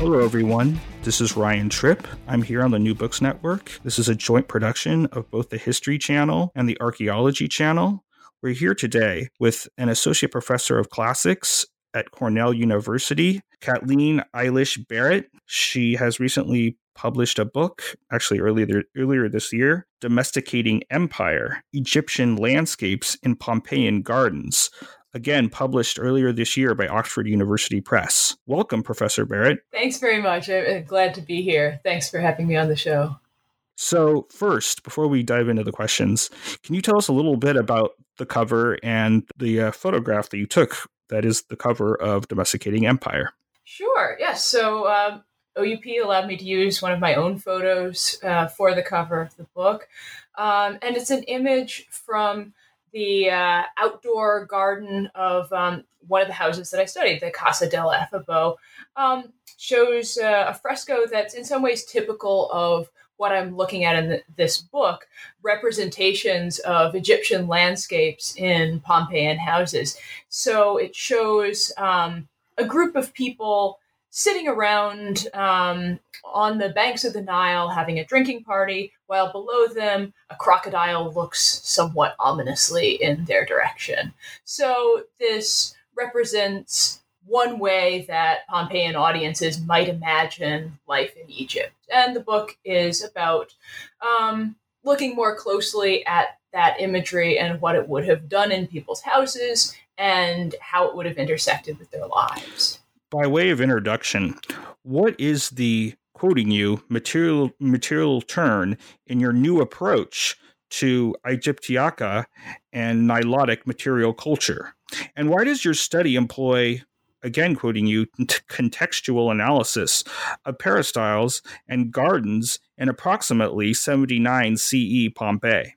Hello, everyone. This is Ryan Tripp. I'm here on the New Books Network. This is a joint production of both the History Channel and the Archaeology Channel. We're here today with an associate professor of classics at Cornell University, Kathleen Eilish Barrett. She has recently published a book, actually earlier earlier this year, Domesticating Empire: Egyptian Landscapes in Pompeian Gardens, again published earlier this year by Oxford University Press. Welcome, Professor Barrett. Thanks very much. I'm glad to be here. Thanks for having me on the show. So, first, before we dive into the questions, can you tell us a little bit about the cover and the uh, photograph that you took that is the cover of Domesticating Empire? Sure, yes. So, um, OUP allowed me to use one of my own photos uh, for the cover of the book. Um, and it's an image from the uh, outdoor garden of um, one of the houses that I studied, the Casa del Efebo, um, shows uh, a fresco that's in some ways typical of what I'm looking at in this book representations of Egyptian landscapes in Pompeian houses. So it shows um, a group of people sitting around um, on the banks of the Nile having a drinking party, while below them a crocodile looks somewhat ominously in their direction. So this represents one way that Pompeian audiences might imagine life in Egypt. And the book is about um, looking more closely at that imagery and what it would have done in people's houses and how it would have intersected with their lives by way of introduction, what is the quoting you material material turn in your new approach to Aegyptiaca and Nilotic material culture? And why does your study employ again quoting you contextual analysis of peristyles and gardens in approximately 79 CE Pompeii?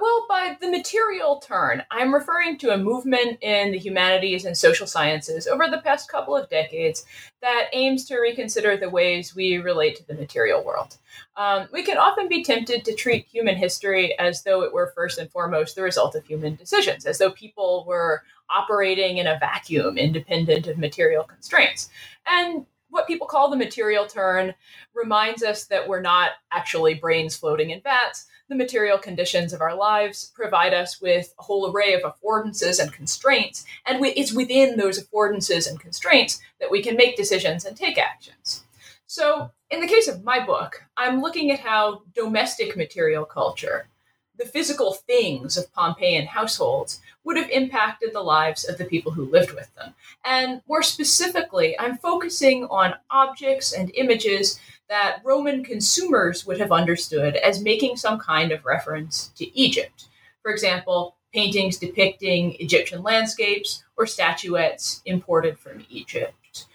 Well, by the material turn, I'm referring to a movement in the humanities and social sciences over the past couple of decades that aims to reconsider the ways we relate to the material world. Um, we can often be tempted to treat human history as though it were first and foremost the result of human decisions, as though people were operating in a vacuum independent of material constraints. And what people call the material turn reminds us that we're not actually brains floating in vats the material conditions of our lives provide us with a whole array of affordances and constraints, and it's within those affordances and constraints that we can make decisions and take actions. So, in the case of my book, I'm looking at how domestic material culture, the physical things of Pompeian households, would have impacted the lives of the people who lived with them. And more specifically, I'm focusing on objects and images that Roman consumers would have understood as making some kind of reference to Egypt. For example, paintings depicting Egyptian landscapes or statuettes imported from Egypt.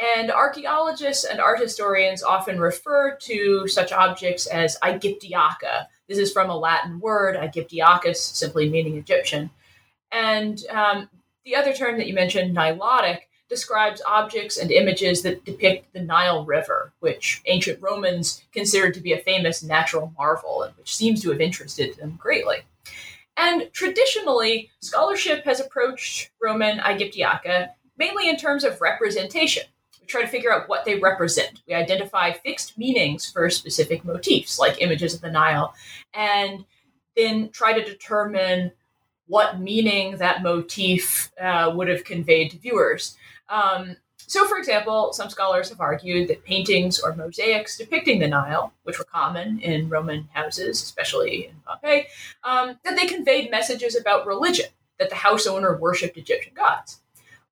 And archaeologists and art historians often refer to such objects as Aegyptiaca. This is from a Latin word, Aegyptiacus, simply meaning Egyptian. And um, the other term that you mentioned, Nilotic, describes objects and images that depict the Nile River, which ancient Romans considered to be a famous natural marvel and which seems to have interested them greatly. And traditionally, scholarship has approached Roman Aegyptiaca mainly in terms of representation. Try to figure out what they represent. We identify fixed meanings for specific motifs, like images of the Nile, and then try to determine what meaning that motif uh, would have conveyed to viewers. Um, so, for example, some scholars have argued that paintings or mosaics depicting the Nile, which were common in Roman houses, especially in Pompeii, um, that they conveyed messages about religion, that the house owner worshipped Egyptian gods.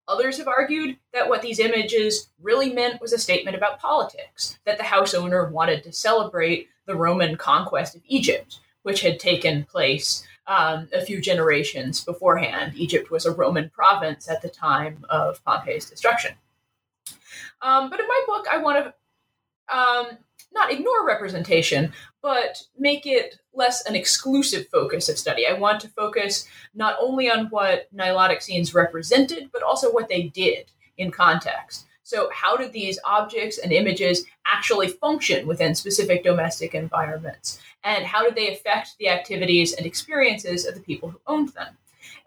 Others have argued that what these images really meant was a statement about politics, that the house owner wanted to celebrate the Roman conquest of Egypt, which had taken place um, a few generations beforehand. Egypt was a Roman province at the time of Pompeii's destruction. Um, but in my book, I want to um, not ignore representation, but make it less an exclusive focus of study. I want to focus not only on what Nilotic scenes represented, but also what they did in context. So, how did these objects and images actually function within specific domestic environments? And how did they affect the activities and experiences of the people who owned them?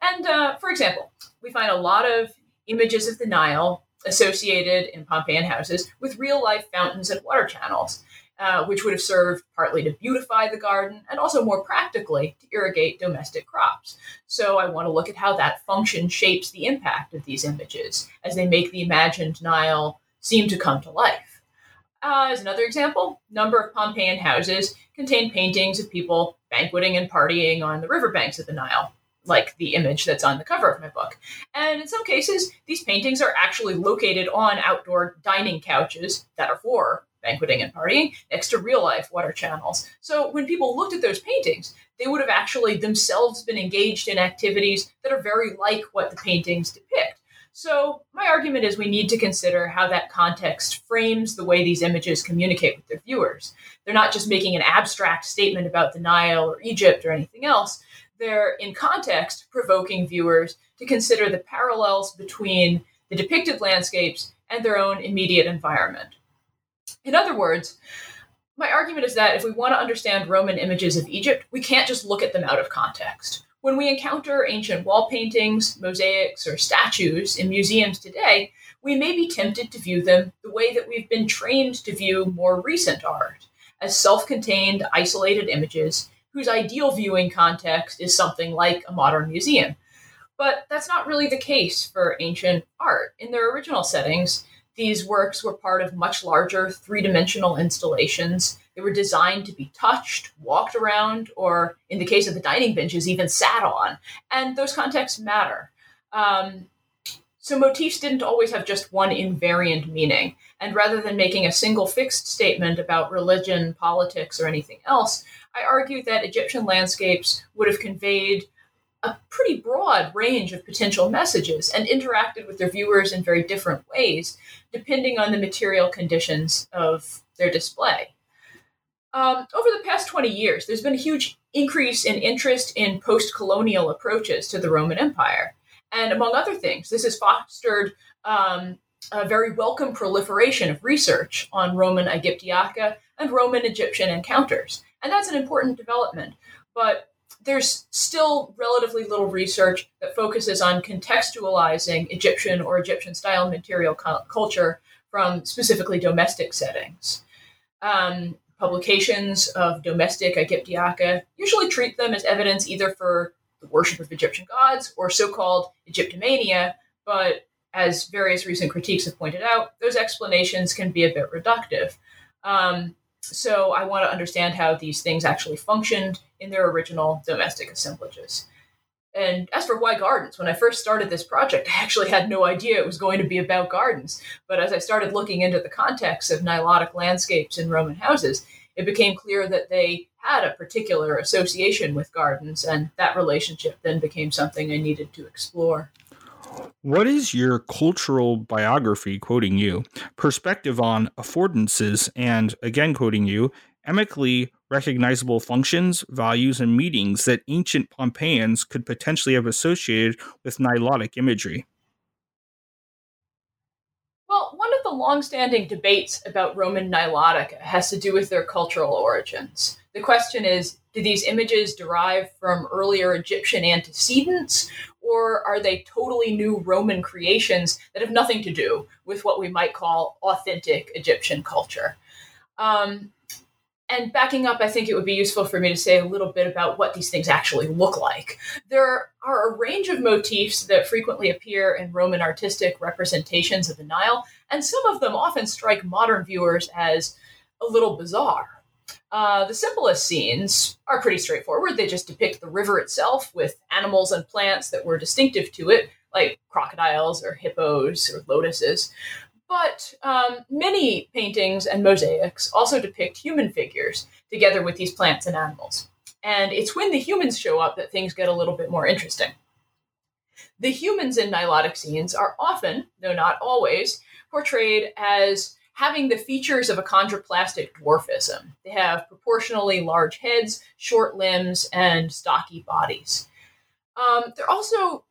And uh, for example, we find a lot of images of the Nile associated in Pompeian houses with real life fountains and water channels. Uh, which would have served partly to beautify the garden and also more practically to irrigate domestic crops. So I want to look at how that function shapes the impact of these images as they make the imagined Nile seem to come to life. Uh, as another example, number of Pompeian houses contain paintings of people banqueting and partying on the riverbanks of the Nile, like the image that's on the cover of my book. And in some cases, these paintings are actually located on outdoor dining couches that are for banqueting and partying next to real life water channels. So when people looked at those paintings, they would have actually themselves been engaged in activities that are very like what the paintings depict. So my argument is we need to consider how that context frames the way these images communicate with their viewers. They're not just making an abstract statement about the Nile or Egypt or anything else. They're in context provoking viewers to consider the parallels between the depicted landscapes and their own immediate environment. In other words, my argument is that if we want to understand Roman images of Egypt, we can't just look at them out of context. When we encounter ancient wall paintings, mosaics, or statues in museums today, we may be tempted to view them the way that we've been trained to view more recent art as self contained, isolated images whose ideal viewing context is something like a modern museum. But that's not really the case for ancient art. In their original settings, these works were part of much larger three dimensional installations. They were designed to be touched, walked around, or in the case of the dining benches, even sat on. And those contexts matter. Um, so motifs didn't always have just one invariant meaning. And rather than making a single fixed statement about religion, politics, or anything else, I argue that Egyptian landscapes would have conveyed a pretty broad range of potential messages and interacted with their viewers in very different ways, depending on the material conditions of their display. Um, over the past 20 years, there's been a huge increase in interest in post colonial approaches to the Roman Empire. And among other things, this has fostered um, a very welcome proliferation of research on Roman Aegyptiaca and Roman Egyptian encounters. And that's an important development. But there's still relatively little research that focuses on contextualizing Egyptian or Egyptian style material cu- culture from specifically domestic settings. Um, publications of domestic Egyptiaca usually treat them as evidence either for the worship of Egyptian gods or so called Egyptomania, but as various recent critiques have pointed out, those explanations can be a bit reductive. Um, so I want to understand how these things actually functioned in their original domestic assemblages. And as for why gardens, when I first started this project, I actually had no idea it was going to be about gardens. But as I started looking into the context of Nilotic landscapes in Roman houses, it became clear that they had a particular association with gardens, and that relationship then became something I needed to explore. What is your cultural biography, quoting you, perspective on affordances and, again quoting you, amicably recognizable functions, values, and meanings that ancient Pompeians could potentially have associated with Nilotic imagery? Well, one of the long-standing debates about Roman Nilotic has to do with their cultural origins. The question is, do these images derive from earlier Egyptian antecedents, or are they totally new Roman creations that have nothing to do with what we might call authentic Egyptian culture? Um, and backing up, I think it would be useful for me to say a little bit about what these things actually look like. There are a range of motifs that frequently appear in Roman artistic representations of the Nile, and some of them often strike modern viewers as a little bizarre. Uh, the simplest scenes are pretty straightforward. They just depict the river itself with animals and plants that were distinctive to it, like crocodiles or hippos or lotuses. But um, many paintings and mosaics also depict human figures together with these plants and animals. and it's when the humans show up that things get a little bit more interesting. The humans in Nilotic scenes are often, though not always, portrayed as having the features of achondroplastic dwarfism. They have proportionally large heads, short limbs, and stocky bodies. Um, they're also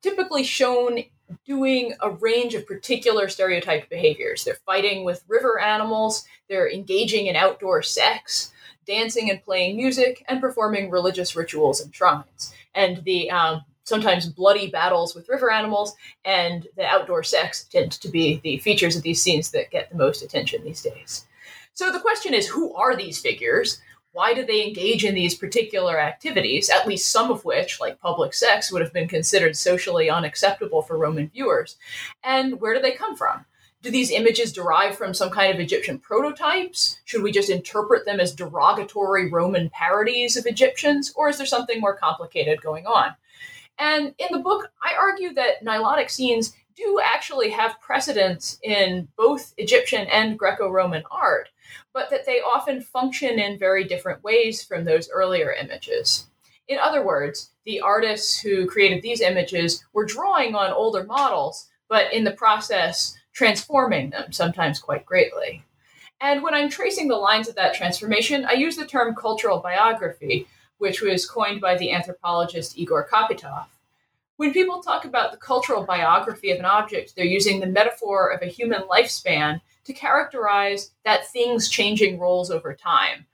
typically shown doing a range of particular stereotyped behaviors. They're fighting with river animals, they're engaging in outdoor sex, dancing and playing music, and performing religious rituals and shrines. And the um, sometimes bloody battles with river animals and the outdoor sex tend to be the features of these scenes that get the most attention these days. So the question is who are these figures? Why do they engage in these particular activities, at least some of which, like public sex, would have been considered socially unacceptable for Roman viewers? And where do they come from? Do these images derive from some kind of Egyptian prototypes? Should we just interpret them as derogatory Roman parodies of Egyptians? Or is there something more complicated going on? And in the book, I argue that Nilotic scenes do actually have precedents in both Egyptian and Greco Roman art, but that they often function in very different ways from those earlier images. In other words, the artists who created these images were drawing on older models, but in the process, transforming them, sometimes quite greatly. And when I'm tracing the lines of that transformation, I use the term cultural biography, which was coined by the anthropologist Igor Kopytoff. When people talk about the cultural biography of an object, they're using the metaphor of a human lifespan to characterize that thing's changing roles over time,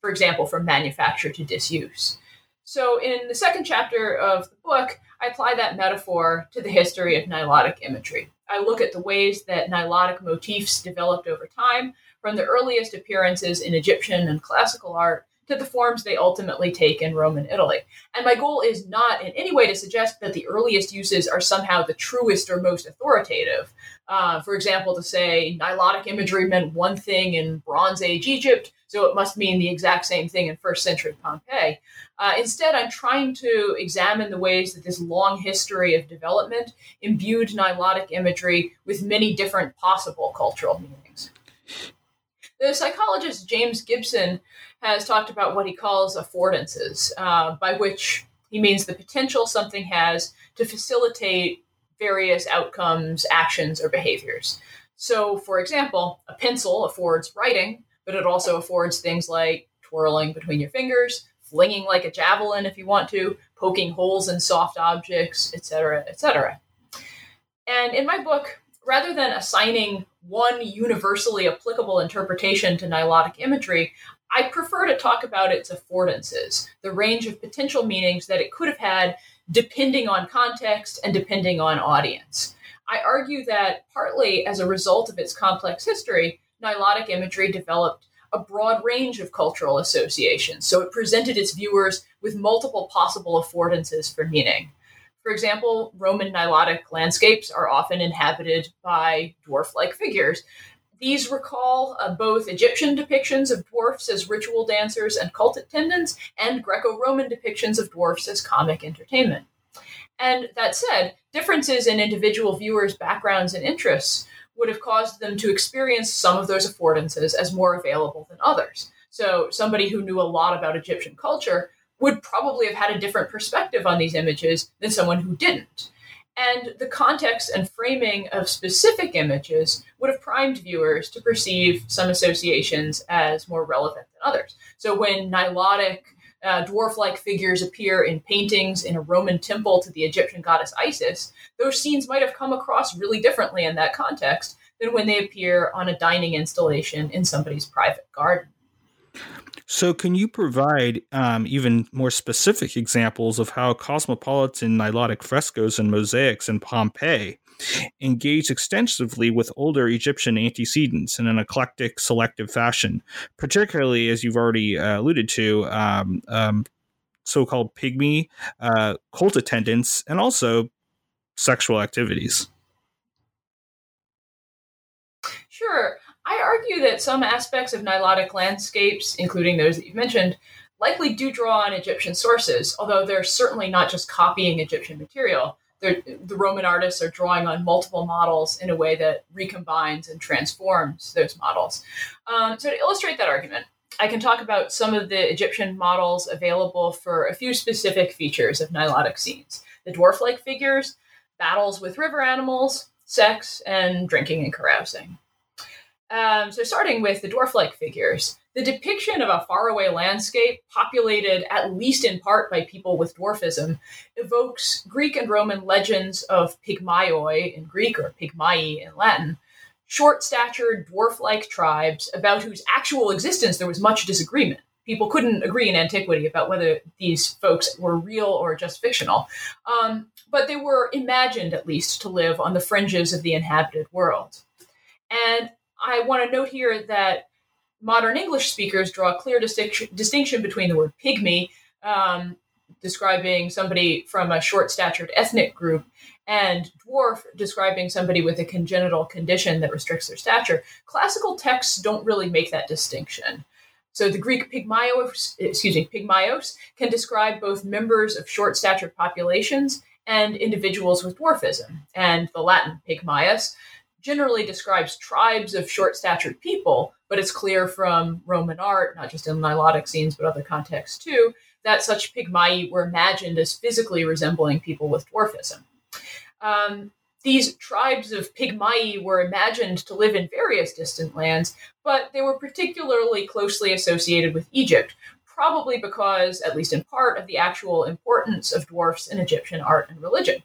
for example, from manufacture to disuse. So, in the second chapter of the book, I apply that metaphor to the history of Nilotic imagery. I look at the ways that Nilotic motifs developed over time, from the earliest appearances in Egyptian and classical art to the forms they ultimately take in Roman Italy. And my goal is not in any way to suggest that the earliest uses are somehow the truest or most authoritative. Uh, for example, to say Nilotic imagery meant one thing in Bronze Age Egypt, so it must mean the exact same thing in first century Pompeii. Uh, instead, I'm trying to examine the ways that this long history of development imbued Nilotic imagery with many different possible cultural meanings. The psychologist James Gibson has talked about what he calls affordances, uh, by which he means the potential something has to facilitate various outcomes, actions, or behaviors. So, for example, a pencil affords writing, but it also affords things like twirling between your fingers, flinging like a javelin if you want to, poking holes in soft objects, etc., etc. And in my book, rather than assigning one universally applicable interpretation to nilotic imagery, I prefer to talk about its affordances, the range of potential meanings that it could have had depending on context and depending on audience. I argue that partly as a result of its complex history, Nilotic imagery developed a broad range of cultural associations, so it presented its viewers with multiple possible affordances for meaning. For example, Roman Nilotic landscapes are often inhabited by dwarf like figures, these recall uh, both Egyptian depictions of dwarfs as ritual dancers and cult attendants, and Greco Roman depictions of dwarfs as comic entertainment. And that said, differences in individual viewers' backgrounds and interests would have caused them to experience some of those affordances as more available than others. So, somebody who knew a lot about Egyptian culture would probably have had a different perspective on these images than someone who didn't. And the context and framing of specific images would have primed viewers to perceive some associations as more relevant than others. So when Nilotic uh, dwarf like figures appear in paintings in a Roman temple to the Egyptian goddess Isis, those scenes might have come across really differently in that context than when they appear on a dining installation in somebody's private garden. So, can you provide um, even more specific examples of how cosmopolitan Nilotic frescoes and mosaics in Pompeii engage extensively with older Egyptian antecedents in an eclectic, selective fashion, particularly, as you've already uh, alluded to, um, um, so called pygmy uh, cult attendants and also sexual activities? Sure. I argue that some aspects of Nilotic landscapes, including those that you've mentioned, likely do draw on Egyptian sources, although they're certainly not just copying Egyptian material. They're, the Roman artists are drawing on multiple models in a way that recombines and transforms those models. Um, so, to illustrate that argument, I can talk about some of the Egyptian models available for a few specific features of Nilotic scenes the dwarf like figures, battles with river animals, sex, and drinking and carousing. Um, so, starting with the dwarf like figures, the depiction of a faraway landscape populated at least in part by people with dwarfism evokes Greek and Roman legends of pygmaioi in Greek or pygmai in Latin, short statured, dwarf like tribes about whose actual existence there was much disagreement. People couldn't agree in antiquity about whether these folks were real or just fictional, um, but they were imagined at least to live on the fringes of the inhabited world. And I want to note here that modern English speakers draw a clear distinction, distinction between the word pygmy, um, describing somebody from a short statured ethnic group, and dwarf describing somebody with a congenital condition that restricts their stature, classical texts don't really make that distinction. So the Greek pygmaios, excuse me, pygmaios can describe both members of short-statured populations and individuals with dwarfism, and the Latin pygmaeus generally describes tribes of short-statured people, but it's clear from Roman art, not just in Nilotic scenes but other contexts too, that such pygmai were imagined as physically resembling people with dwarfism. Um, these tribes of Pygmai were imagined to live in various distant lands, but they were particularly closely associated with Egypt, probably because, at least in part, of the actual importance of dwarfs in Egyptian art and religion.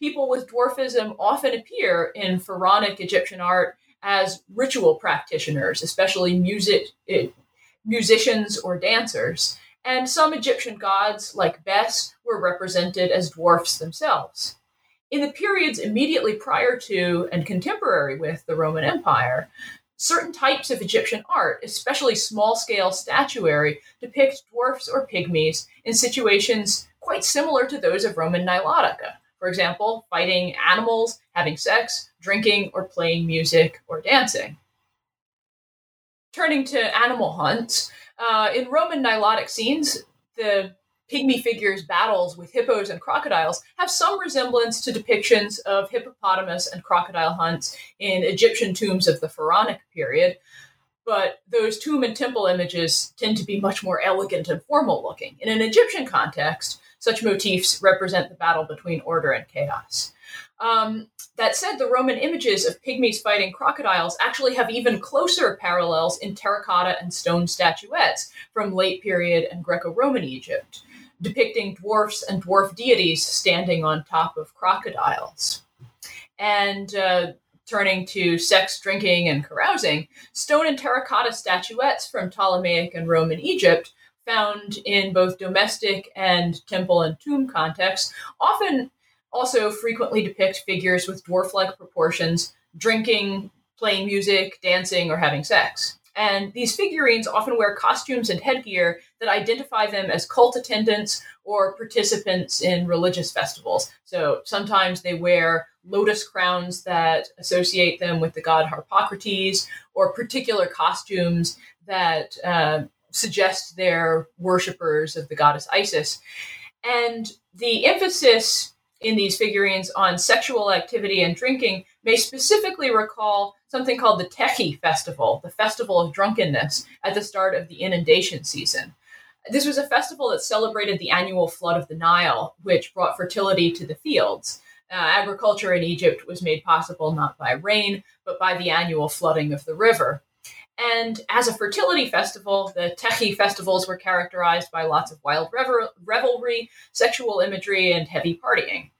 People with dwarfism often appear in pharaonic Egyptian art as ritual practitioners, especially music, eh, musicians or dancers. And some Egyptian gods, like Bes, were represented as dwarfs themselves. In the periods immediately prior to and contemporary with the Roman Empire, certain types of Egyptian art, especially small scale statuary, depict dwarfs or pygmies in situations quite similar to those of Roman Nilotica. For example, fighting animals, having sex, drinking, or playing music or dancing. Turning to animal hunts, uh, in Roman Nilotic scenes, the pygmy figures' battles with hippos and crocodiles have some resemblance to depictions of hippopotamus and crocodile hunts in Egyptian tombs of the Pharaonic period. But those tomb and temple images tend to be much more elegant and formal looking. In an Egyptian context, such motifs represent the battle between order and chaos. Um, that said, the Roman images of pygmies fighting crocodiles actually have even closer parallels in terracotta and stone statuettes from late period and Greco Roman Egypt depicting dwarfs and dwarf deities standing on top of crocodiles. And uh, turning to sex, drinking, and carousing, stone and terracotta statuettes from Ptolemaic and Roman Egypt, found in both domestic and temple and tomb contexts, often also frequently depict figures with dwarf like proportions, drinking, playing music, dancing, or having sex. And these figurines often wear costumes and headgear that identify them as cult attendants or participants in religious festivals. So sometimes they wear lotus crowns that associate them with the god Harpocrates, or particular costumes that uh, suggest they're worshippers of the goddess Isis. And the emphasis in these figurines on sexual activity and drinking may specifically recall something called the Techi Festival, the festival of drunkenness, at the start of the inundation season. This was a festival that celebrated the annual flood of the Nile, which brought fertility to the fields. Uh, agriculture in Egypt was made possible not by rain, but by the annual flooding of the river. And as a fertility festival, the Techi festivals were characterized by lots of wild revelry, sexual imagery, and heavy partying.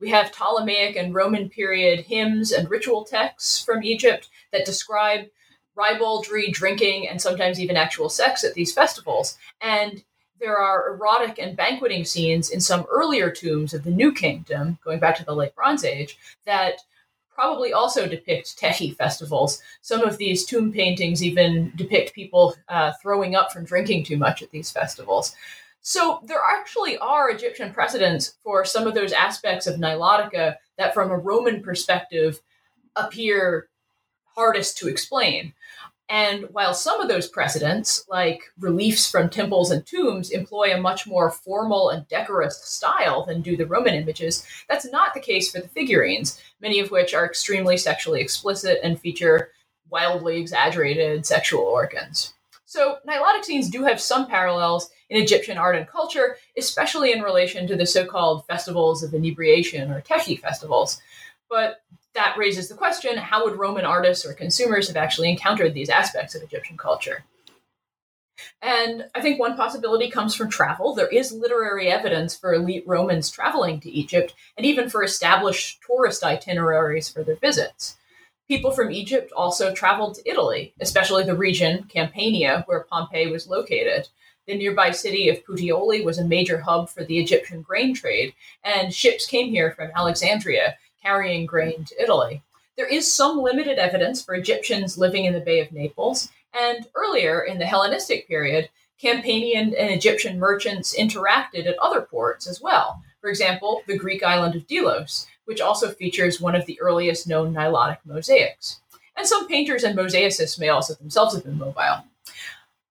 We have Ptolemaic and Roman period hymns and ritual texts from Egypt that describe ribaldry, drinking, and sometimes even actual sex at these festivals. And there are erotic and banqueting scenes in some earlier tombs of the New Kingdom, going back to the Late Bronze Age, that probably also depict Techi festivals. Some of these tomb paintings even depict people uh, throwing up from drinking too much at these festivals. So there actually are Egyptian precedents for some of those aspects of Nilotica that, from a Roman perspective, appear hardest to explain. And while some of those precedents, like reliefs from temples and tombs, employ a much more formal and decorous style than do the Roman images, that's not the case for the figurines, many of which are extremely sexually explicit and feature wildly exaggerated sexual organs. So, Nilotic scenes do have some parallels in Egyptian art and culture, especially in relation to the so called festivals of inebriation or Teshi festivals. But that raises the question how would Roman artists or consumers have actually encountered these aspects of Egyptian culture? And I think one possibility comes from travel. There is literary evidence for elite Romans traveling to Egypt and even for established tourist itineraries for their visits. People from Egypt also traveled to Italy, especially the region, Campania, where Pompeii was located. The nearby city of Puteoli was a major hub for the Egyptian grain trade, and ships came here from Alexandria carrying grain to Italy. There is some limited evidence for Egyptians living in the Bay of Naples, and earlier in the Hellenistic period, Campanian and Egyptian merchants interacted at other ports as well. For example, the Greek island of Delos, which also features one of the earliest known Nilotic mosaics. And some painters and mosaicists may also themselves have been mobile.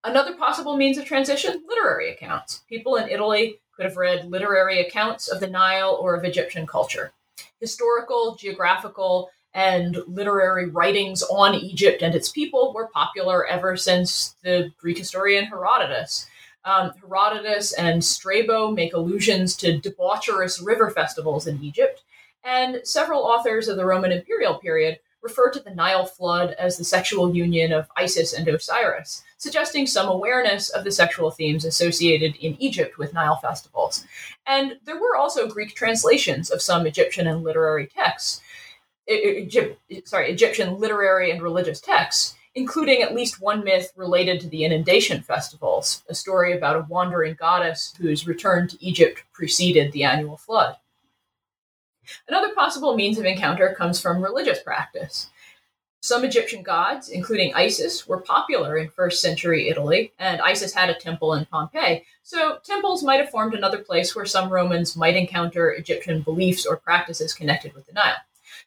Another possible means of transition literary accounts. People in Italy could have read literary accounts of the Nile or of Egyptian culture. Historical, geographical, and literary writings on Egypt and its people were popular ever since the Greek historian Herodotus. Um, Herodotus and Strabo make allusions to debaucherous river festivals in Egypt, and several authors of the Roman imperial period refer to the Nile flood as the sexual union of Isis and Osiris, suggesting some awareness of the sexual themes associated in Egypt with Nile festivals. And there were also Greek translations of some Egyptian and literary texts, Egypt, sorry, Egyptian literary and religious texts, including at least one myth related to the inundation festivals, a story about a wandering goddess whose return to Egypt preceded the annual flood. Another possible means of encounter comes from religious practice. Some Egyptian gods, including Isis, were popular in first century Italy, and Isis had a temple in Pompeii, so temples might have formed another place where some Romans might encounter Egyptian beliefs or practices connected with the Nile.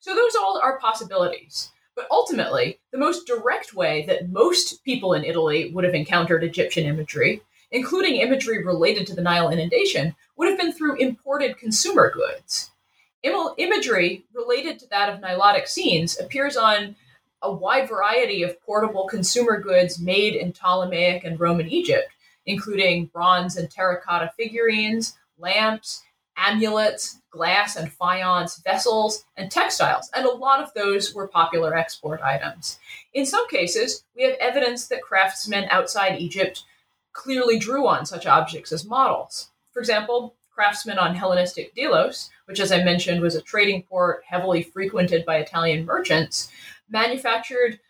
So those all are possibilities. But ultimately, the most direct way that most people in Italy would have encountered Egyptian imagery, including imagery related to the Nile inundation, would have been through imported consumer goods imagery related to that of Nilotic scenes appears on a wide variety of portable consumer goods made in Ptolemaic and Roman Egypt, including bronze and terracotta figurines, lamps, amulets, glass and faience vessels, and textiles, and a lot of those were popular export items. In some cases, we have evidence that craftsmen outside Egypt clearly drew on such objects as models. For example, craftsmen on Hellenistic Delos, which, as I mentioned, was a trading port heavily frequented by Italian merchants, manufactured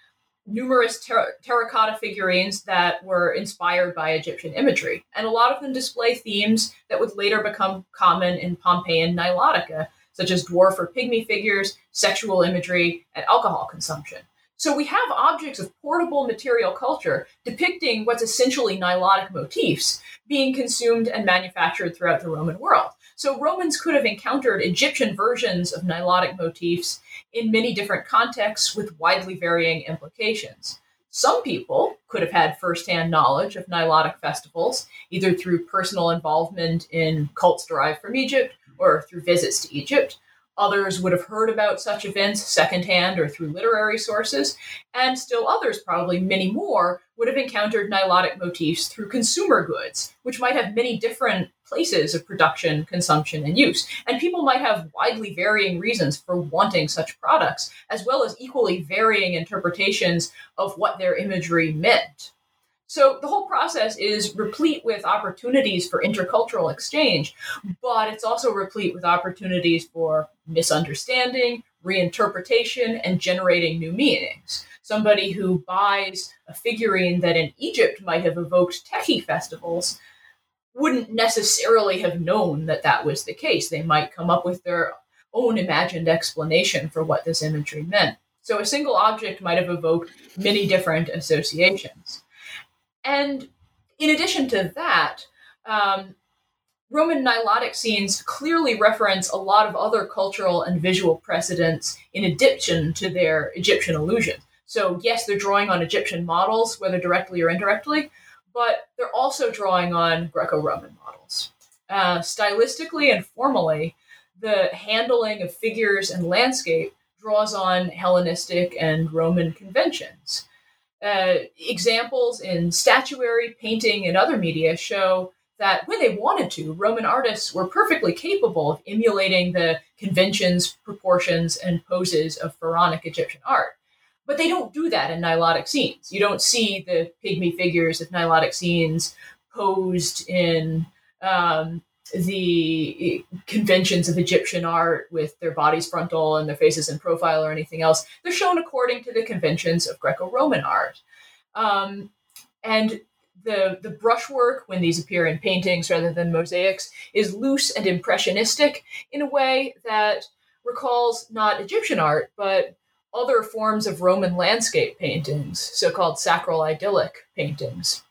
numerous ter- terracotta figurines that were inspired by Egyptian imagery. And a lot of them display themes that would later become common in Pompeian Nilotica, such as dwarf or pygmy figures, sexual imagery, and alcohol consumption. So we have objects of portable material culture depicting what's essentially Nilotic motifs being consumed and manufactured throughout the Roman world. So Romans could have encountered Egyptian versions of Nilotic motifs in many different contexts with widely varying implications. Some people could have had firsthand knowledge of Nilotic festivals, either through personal involvement in cults derived from Egypt or through visits to Egypt. Others would have heard about such events secondhand or through literary sources, and still others, probably many more, would have encountered Nilotic motifs through consumer goods, which might have many different places of production, consumption, and use. And people might have widely varying reasons for wanting such products, as well as equally varying interpretations of what their imagery meant. So the whole process is replete with opportunities for intercultural exchange, but it's also replete with opportunities for misunderstanding, reinterpretation, and generating new meanings. Somebody who buys a figurine that in Egypt might have evoked Techi festivals wouldn't necessarily have known that that was the case. They might come up with their own imagined explanation for what this imagery meant. So a single object might have evoked many different associations. And in addition to that, um, Roman Nilotic scenes clearly reference a lot of other cultural and visual precedents in addition to their Egyptian allusions. So, yes, they're drawing on Egyptian models, whether directly or indirectly, but they're also drawing on Greco Roman models. Uh, stylistically and formally, the handling of figures and landscape draws on Hellenistic and Roman conventions. Uh, examples in statuary, painting, and other media show that when they wanted to, Roman artists were perfectly capable of emulating the conventions, proportions, and poses of pharaonic Egyptian art. But they don't do that in Nilotic scenes. You don't see the pygmy figures of Nilotic scenes posed in um, the conventions of Egyptian art with their bodies frontal and their faces in profile or anything else. They're shown according to the conventions of Greco Roman art. Um, and the, the brushwork, when these appear in paintings rather than mosaics, is loose and impressionistic in a way that recalls not Egyptian art, but other forms of Roman landscape paintings, so called sacral idyllic paintings.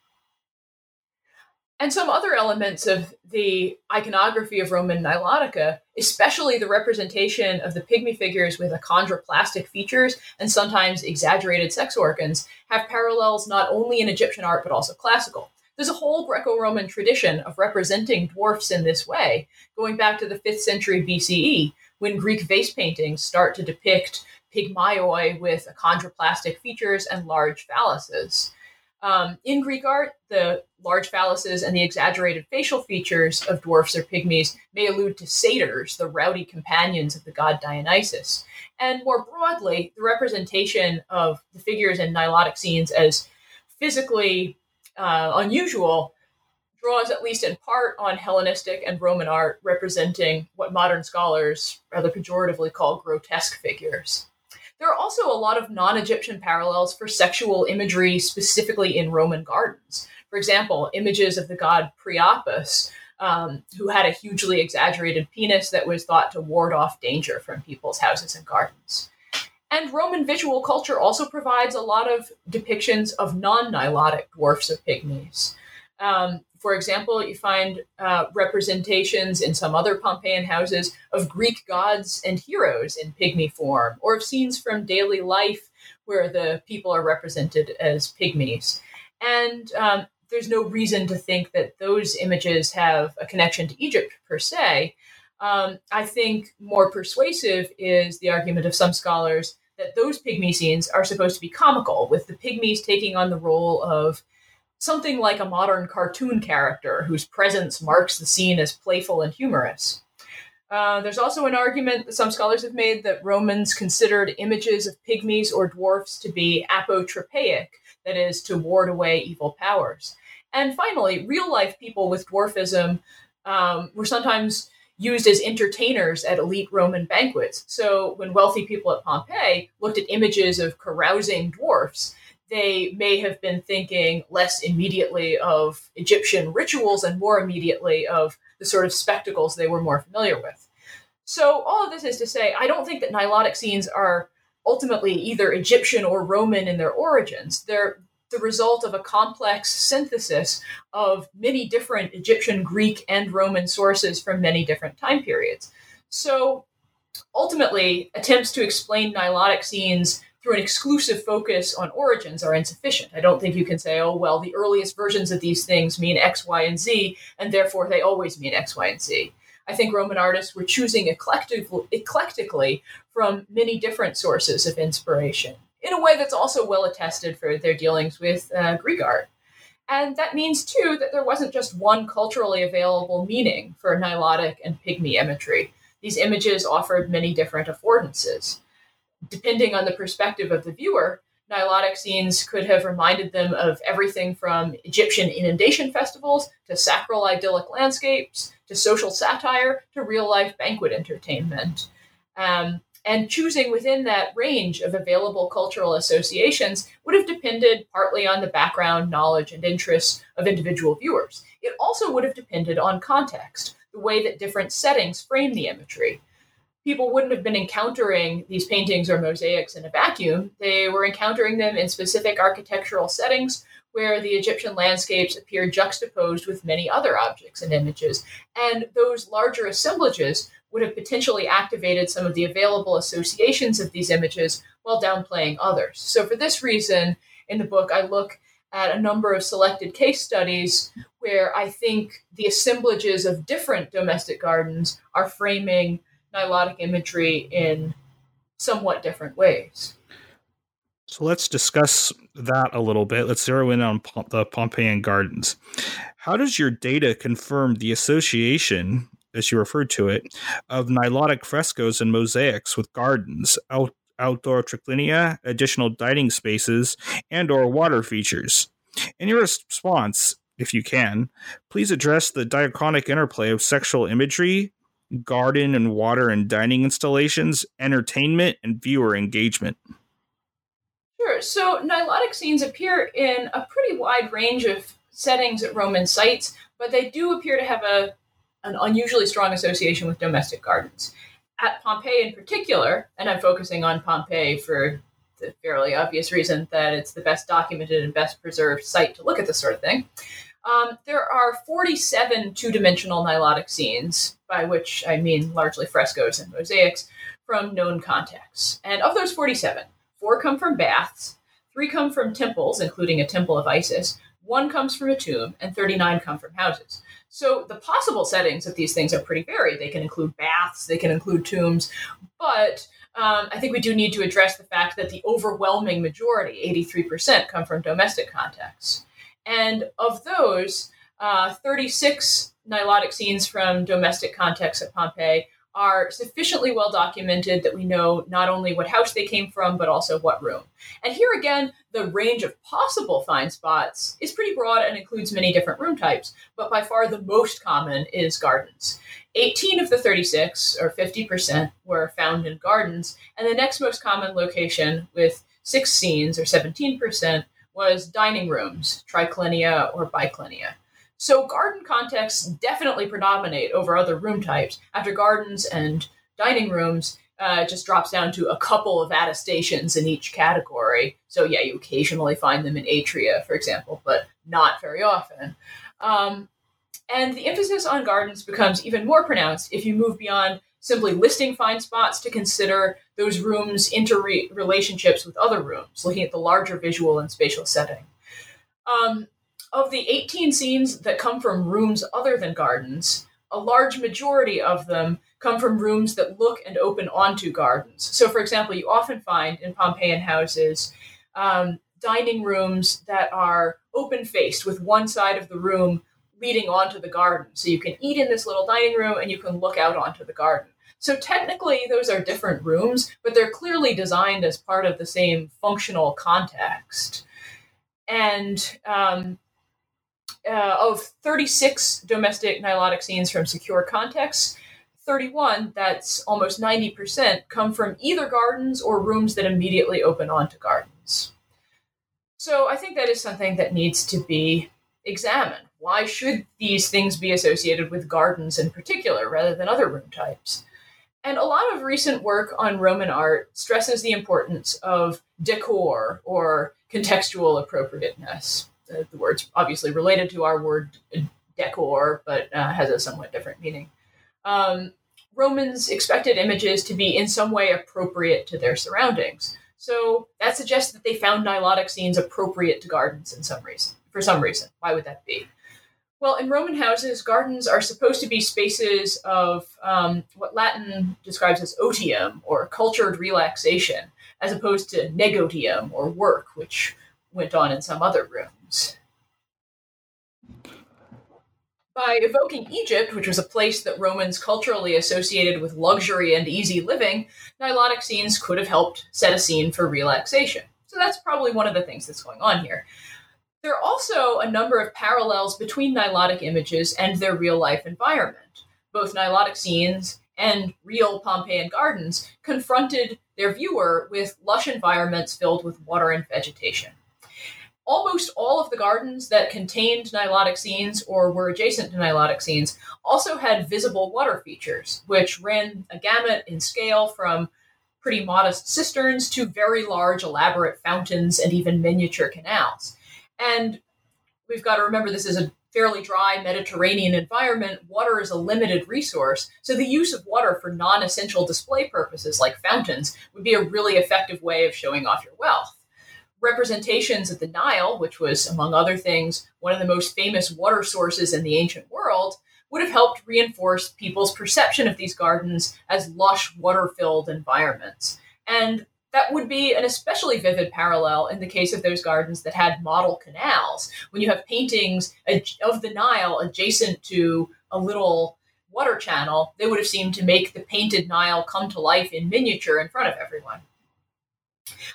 And some other elements of the iconography of Roman Nilotica, especially the representation of the pygmy figures with achondroplastic features and sometimes exaggerated sex organs, have parallels not only in Egyptian art but also classical. There's a whole Greco Roman tradition of representing dwarfs in this way, going back to the 5th century BCE, when Greek vase paintings start to depict pygmaioi with achondroplastic features and large phalluses. Um, in Greek art, the large phalluses and the exaggerated facial features of dwarfs or pygmies may allude to satyrs, the rowdy companions of the god Dionysus. And more broadly, the representation of the figures in Nilotic scenes as physically uh, unusual draws, at least in part, on Hellenistic and Roman art representing what modern scholars rather pejoratively call grotesque figures. There are also a lot of non Egyptian parallels for sexual imagery, specifically in Roman gardens. For example, images of the god Priapus, um, who had a hugely exaggerated penis that was thought to ward off danger from people's houses and gardens. And Roman visual culture also provides a lot of depictions of non Nilotic dwarfs of pygmies. Um, for example, you find uh, representations in some other Pompeian houses of Greek gods and heroes in pygmy form, or of scenes from daily life where the people are represented as pygmies. And um, there's no reason to think that those images have a connection to Egypt per se. Um, I think more persuasive is the argument of some scholars that those pygmy scenes are supposed to be comical, with the pygmies taking on the role of something like a modern cartoon character whose presence marks the scene as playful and humorous. Uh, there's also an argument that some scholars have made that Romans considered images of pygmies or dwarfs to be apotropaic, that is, to ward away evil powers. And finally, real life people with dwarfism um, were sometimes used as entertainers at elite Roman banquets. So when wealthy people at Pompeii looked at images of carousing dwarfs, they may have been thinking less immediately of Egyptian rituals and more immediately of the sort of spectacles they were more familiar with. So, all of this is to say, I don't think that Nilotic scenes are ultimately either Egyptian or Roman in their origins. They're the result of a complex synthesis of many different Egyptian, Greek, and Roman sources from many different time periods. So, ultimately, attempts to explain Nilotic scenes through an exclusive focus on origins are insufficient. I don't think you can say, oh, well, the earliest versions of these things mean X, Y, and Z, and therefore they always mean X, Y, and Z. I think Roman artists were choosing eclectically from many different sources of inspiration in a way that's also well attested for their dealings with uh, Greek art. And that means, too, that there wasn't just one culturally available meaning for Nilotic and Pygmy imagery. These images offered many different affordances depending on the perspective of the viewer, Nilotic scenes could have reminded them of everything from Egyptian inundation festivals to sacral idyllic landscapes to social satire to real life banquet entertainment. Um, and choosing within that range of available cultural associations would have depended partly on the background, knowledge, and interests of individual viewers. It also would have depended on context, the way that different settings frame the imagery people wouldn't have been encountering these paintings or mosaics in a vacuum. They were encountering them in specific architectural settings where the Egyptian landscapes appear juxtaposed with many other objects and images. And those larger assemblages would have potentially activated some of the available associations of these images while downplaying others. So, for this reason, in the book, I look at a number of selected case studies where I think the assemblages of different domestic gardens are framing nilotic imagery in somewhat different ways. So let's discuss that a little bit. Let's zero in on the Pompeian Gardens. How does your data confirm the association, as you referred to it, of nilotic frescoes and mosaics with gardens, out, outdoor triclinia, additional dining spaces, and or water features? In your response, if you can, please address the diachronic interplay of sexual imagery, garden and water and dining installations, entertainment, and viewer engagement. Sure. So nilotic scenes appear in a pretty wide range of settings at Roman sites, but they do appear to have a an unusually strong association with domestic gardens. At Pompeii in particular, and I'm focusing on Pompeii for the fairly obvious reason that it's the best documented and best preserved site to look at this sort of thing. Um, there are 47 two dimensional nilotic scenes, by which I mean largely frescoes and mosaics, from known contexts. And of those 47, four come from baths, three come from temples, including a temple of Isis, one comes from a tomb, and 39 come from houses. So the possible settings of these things are pretty varied. They can include baths, they can include tombs, but um, I think we do need to address the fact that the overwhelming majority, 83%, come from domestic contexts. And of those, uh, 36 nilotic scenes from domestic contexts at Pompeii are sufficiently well documented that we know not only what house they came from, but also what room. And here again, the range of possible find spots is pretty broad and includes many different room types, but by far the most common is gardens. 18 of the 36, or 50%, were found in gardens, and the next most common location, with six scenes, or 17%, was dining rooms, triclinia or biclinia. So garden contexts definitely predominate over other room types. After gardens and dining rooms, uh, it just drops down to a couple of attestations in each category. So yeah, you occasionally find them in atria, for example, but not very often. Um, and the emphasis on gardens becomes even more pronounced if you move beyond simply listing find spots to consider those rooms' interrelationships with other rooms, looking at the larger visual and spatial setting. Um, of the 18 scenes that come from rooms other than gardens, a large majority of them come from rooms that look and open onto gardens. So, for example, you often find in Pompeian houses um, dining rooms that are open faced with one side of the room leading onto the garden. So you can eat in this little dining room and you can look out onto the garden. So technically, those are different rooms, but they're clearly designed as part of the same functional context. And um, uh, of 36 domestic nilotic scenes from secure contexts, 31, that's almost 90%, come from either gardens or rooms that immediately open onto gardens. So I think that is something that needs to be examined. Why should these things be associated with gardens in particular rather than other room types? And a lot of recent work on Roman art stresses the importance of decor or contextual appropriateness. The, the word's obviously related to our word decor, but uh, has a somewhat different meaning. Um, Romans expected images to be in some way appropriate to their surroundings. So that suggests that they found nilotic scenes appropriate to gardens in some reason. For some reason, why would that be? Well, in Roman houses, gardens are supposed to be spaces of um, what Latin describes as otium, or cultured relaxation, as opposed to negotium, or work, which went on in some other rooms. By evoking Egypt, which was a place that Romans culturally associated with luxury and easy living, nilotic scenes could have helped set a scene for relaxation. So that's probably one of the things that's going on here. There are also a number of parallels between nilotic images and their real life environment. Both nilotic scenes and real Pompeian gardens confronted their viewer with lush environments filled with water and vegetation. Almost all of the gardens that contained nilotic scenes or were adjacent to nilotic scenes also had visible water features, which ran a gamut in scale from pretty modest cisterns to very large, elaborate fountains and even miniature canals. And we've got to remember this is a fairly dry Mediterranean environment. Water is a limited resource. So the use of water for non essential display purposes like fountains would be a really effective way of showing off your wealth. Representations of the Nile, which was, among other things, one of the most famous water sources in the ancient world, would have helped reinforce people's perception of these gardens as lush, water filled environments. And that would be an especially vivid parallel in the case of those gardens that had model canals. When you have paintings of the Nile adjacent to a little water channel, they would have seemed to make the painted Nile come to life in miniature in front of everyone.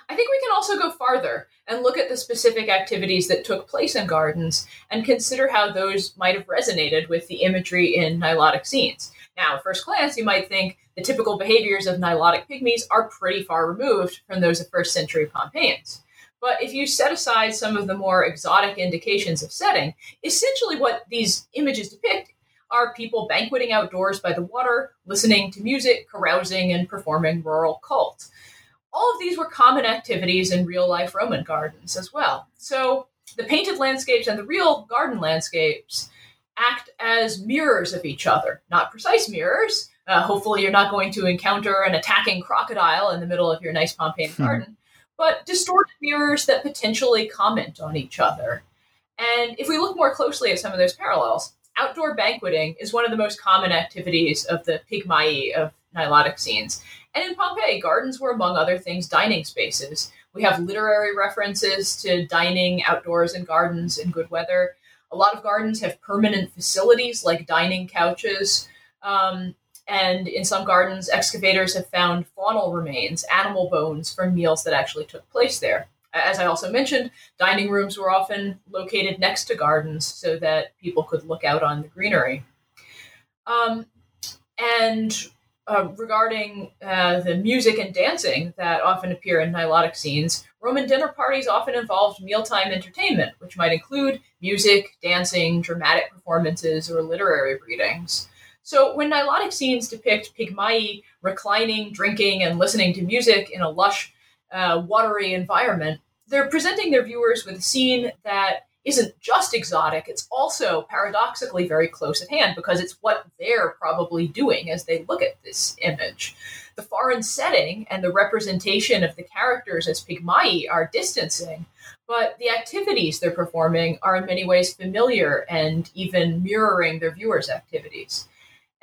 I think we can also go farther and look at the specific activities that took place in gardens and consider how those might have resonated with the imagery in Nilotic scenes. Now, at first glance, you might think the typical behaviors of Nilotic pygmies are pretty far removed from those of first century Pompeians. But if you set aside some of the more exotic indications of setting, essentially what these images depict are people banqueting outdoors by the water, listening to music, carousing, and performing rural cult. All of these were common activities in real life Roman gardens as well. So the painted landscapes and the real garden landscapes act as mirrors of each other, not precise mirrors. Uh, hopefully, you're not going to encounter an attacking crocodile in the middle of your nice Pompeian hmm. garden, but distorted mirrors that potentially comment on each other. And if we look more closely at some of those parallels, outdoor banqueting is one of the most common activities of the pygmai of Nilotic scenes. And in Pompeii, gardens were, among other things, dining spaces. We have literary references to dining outdoors in gardens in good weather. A lot of gardens have permanent facilities like dining couches. Um, and in some gardens, excavators have found faunal remains, animal bones from meals that actually took place there. As I also mentioned, dining rooms were often located next to gardens so that people could look out on the greenery. Um, and uh, regarding uh, the music and dancing that often appear in Nilotic scenes, Roman dinner parties often involved mealtime entertainment, which might include music, dancing, dramatic performances, or literary readings. So when Nilotic scenes depict pygmai reclining, drinking, and listening to music in a lush, uh, watery environment, they're presenting their viewers with a scene that isn't just exotic, it's also paradoxically very close at hand because it's what they're probably doing as they look at this image. The foreign setting and the representation of the characters as pygmai are distancing, but the activities they're performing are in many ways familiar and even mirroring their viewers' activities.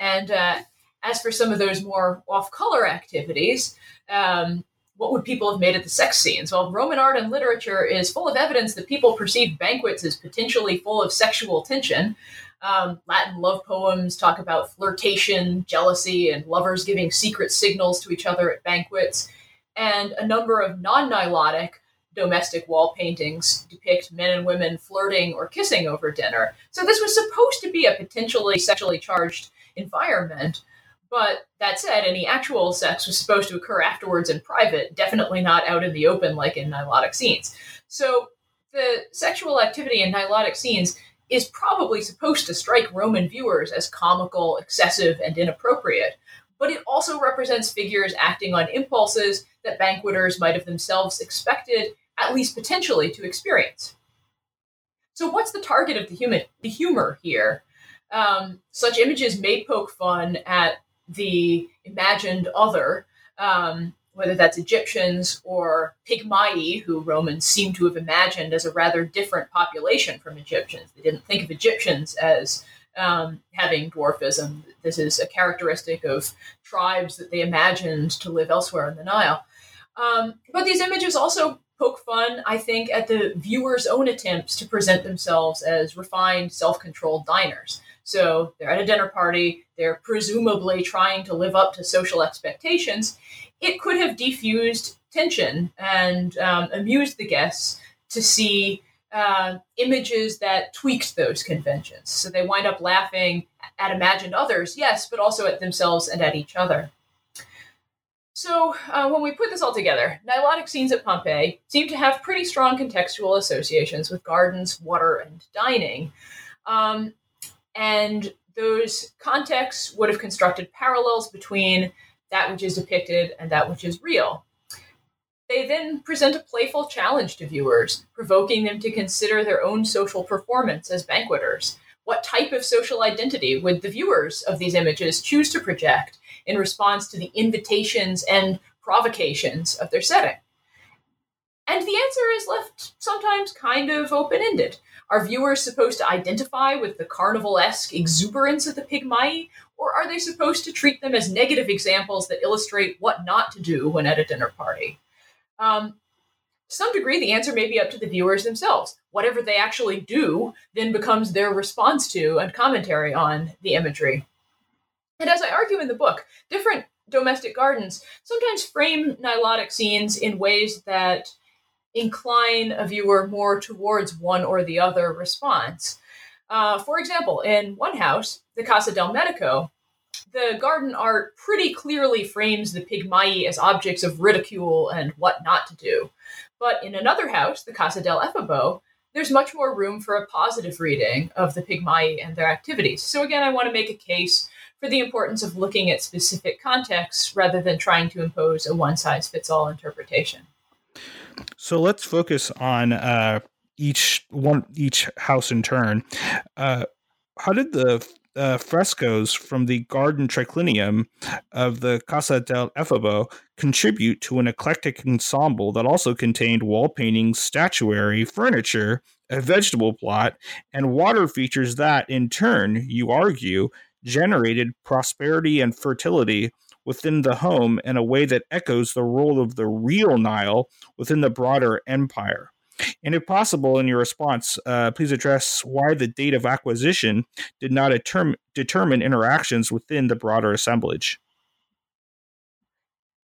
And uh, as for some of those more off color activities, um, what would people have made of the sex scenes? Well, Roman art and literature is full of evidence that people perceived banquets as potentially full of sexual tension. Um, Latin love poems talk about flirtation, jealousy, and lovers giving secret signals to each other at banquets. And a number of non Nilotic domestic wall paintings depict men and women flirting or kissing over dinner. So this was supposed to be a potentially sexually charged environment. But that said, any actual sex was supposed to occur afterwards in private, definitely not out in the open like in nilotic scenes. So the sexual activity in nilotic scenes is probably supposed to strike Roman viewers as comical, excessive, and inappropriate, but it also represents figures acting on impulses that banqueters might have themselves expected, at least potentially, to experience. So, what's the target of the, human, the humor here? Um, such images may poke fun at the imagined other, um, whether that's Egyptians or Pygmai, who Romans seem to have imagined as a rather different population from Egyptians. They didn't think of Egyptians as um, having dwarfism. This is a characteristic of tribes that they imagined to live elsewhere in the Nile. Um, but these images also poke fun, I think, at the viewer's own attempts to present themselves as refined, self controlled diners. So they're at a dinner party, they're presumably trying to live up to social expectations. It could have diffused tension and um, amused the guests to see uh, images that tweaked those conventions. So they wind up laughing at imagined others, yes, but also at themselves and at each other. So, uh, when we put this all together, Nilotic scenes at Pompeii seem to have pretty strong contextual associations with gardens, water, and dining. Um, and those contexts would have constructed parallels between that which is depicted and that which is real. They then present a playful challenge to viewers, provoking them to consider their own social performance as banqueters. What type of social identity would the viewers of these images choose to project in response to the invitations and provocations of their setting? And the answer is left sometimes kind of open ended. Are viewers supposed to identify with the carnival esque exuberance of the pygmai, or are they supposed to treat them as negative examples that illustrate what not to do when at a dinner party? Um, to some degree, the answer may be up to the viewers themselves. Whatever they actually do then becomes their response to and commentary on the imagery. And as I argue in the book, different domestic gardens sometimes frame nilotic scenes in ways that incline a viewer more towards one or the other response. Uh, for example, in one house, the Casa del Medico, the garden art pretty clearly frames the Pygmai as objects of ridicule and what not to do. But in another house, the Casa del Efebo, there's much more room for a positive reading of the Pygmai and their activities. So again, I want to make a case for the importance of looking at specific contexts rather than trying to impose a one size fits all interpretation. So let's focus on uh, each one, each house in turn. Uh, how did the uh, frescoes from the garden triclinium of the Casa del Efebo contribute to an eclectic ensemble that also contained wall paintings, statuary, furniture, a vegetable plot, and water features that, in turn, you argue, generated prosperity and fertility within the home in a way that echoes the role of the real Nile within the broader empire. And if possible, in your response, uh, please address why the date of acquisition did not determine, interactions within the broader assemblage.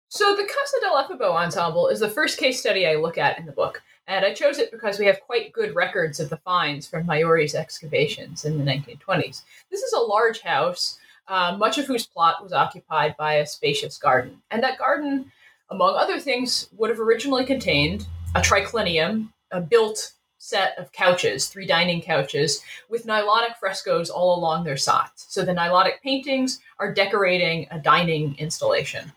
So, the Casa del Efebo ensemble is the first case study I look at in the book, and I chose it because we have quite good records of the finds from Maiuri's excavations in the 1920s. This is a large house, uh, much of whose plot was occupied by a spacious garden. And that garden, among other things, would have originally contained a triclinium, a built set of couches, three dining couches, with nilotic frescoes all along their sides. So the nilotic paintings are decorating a dining installation.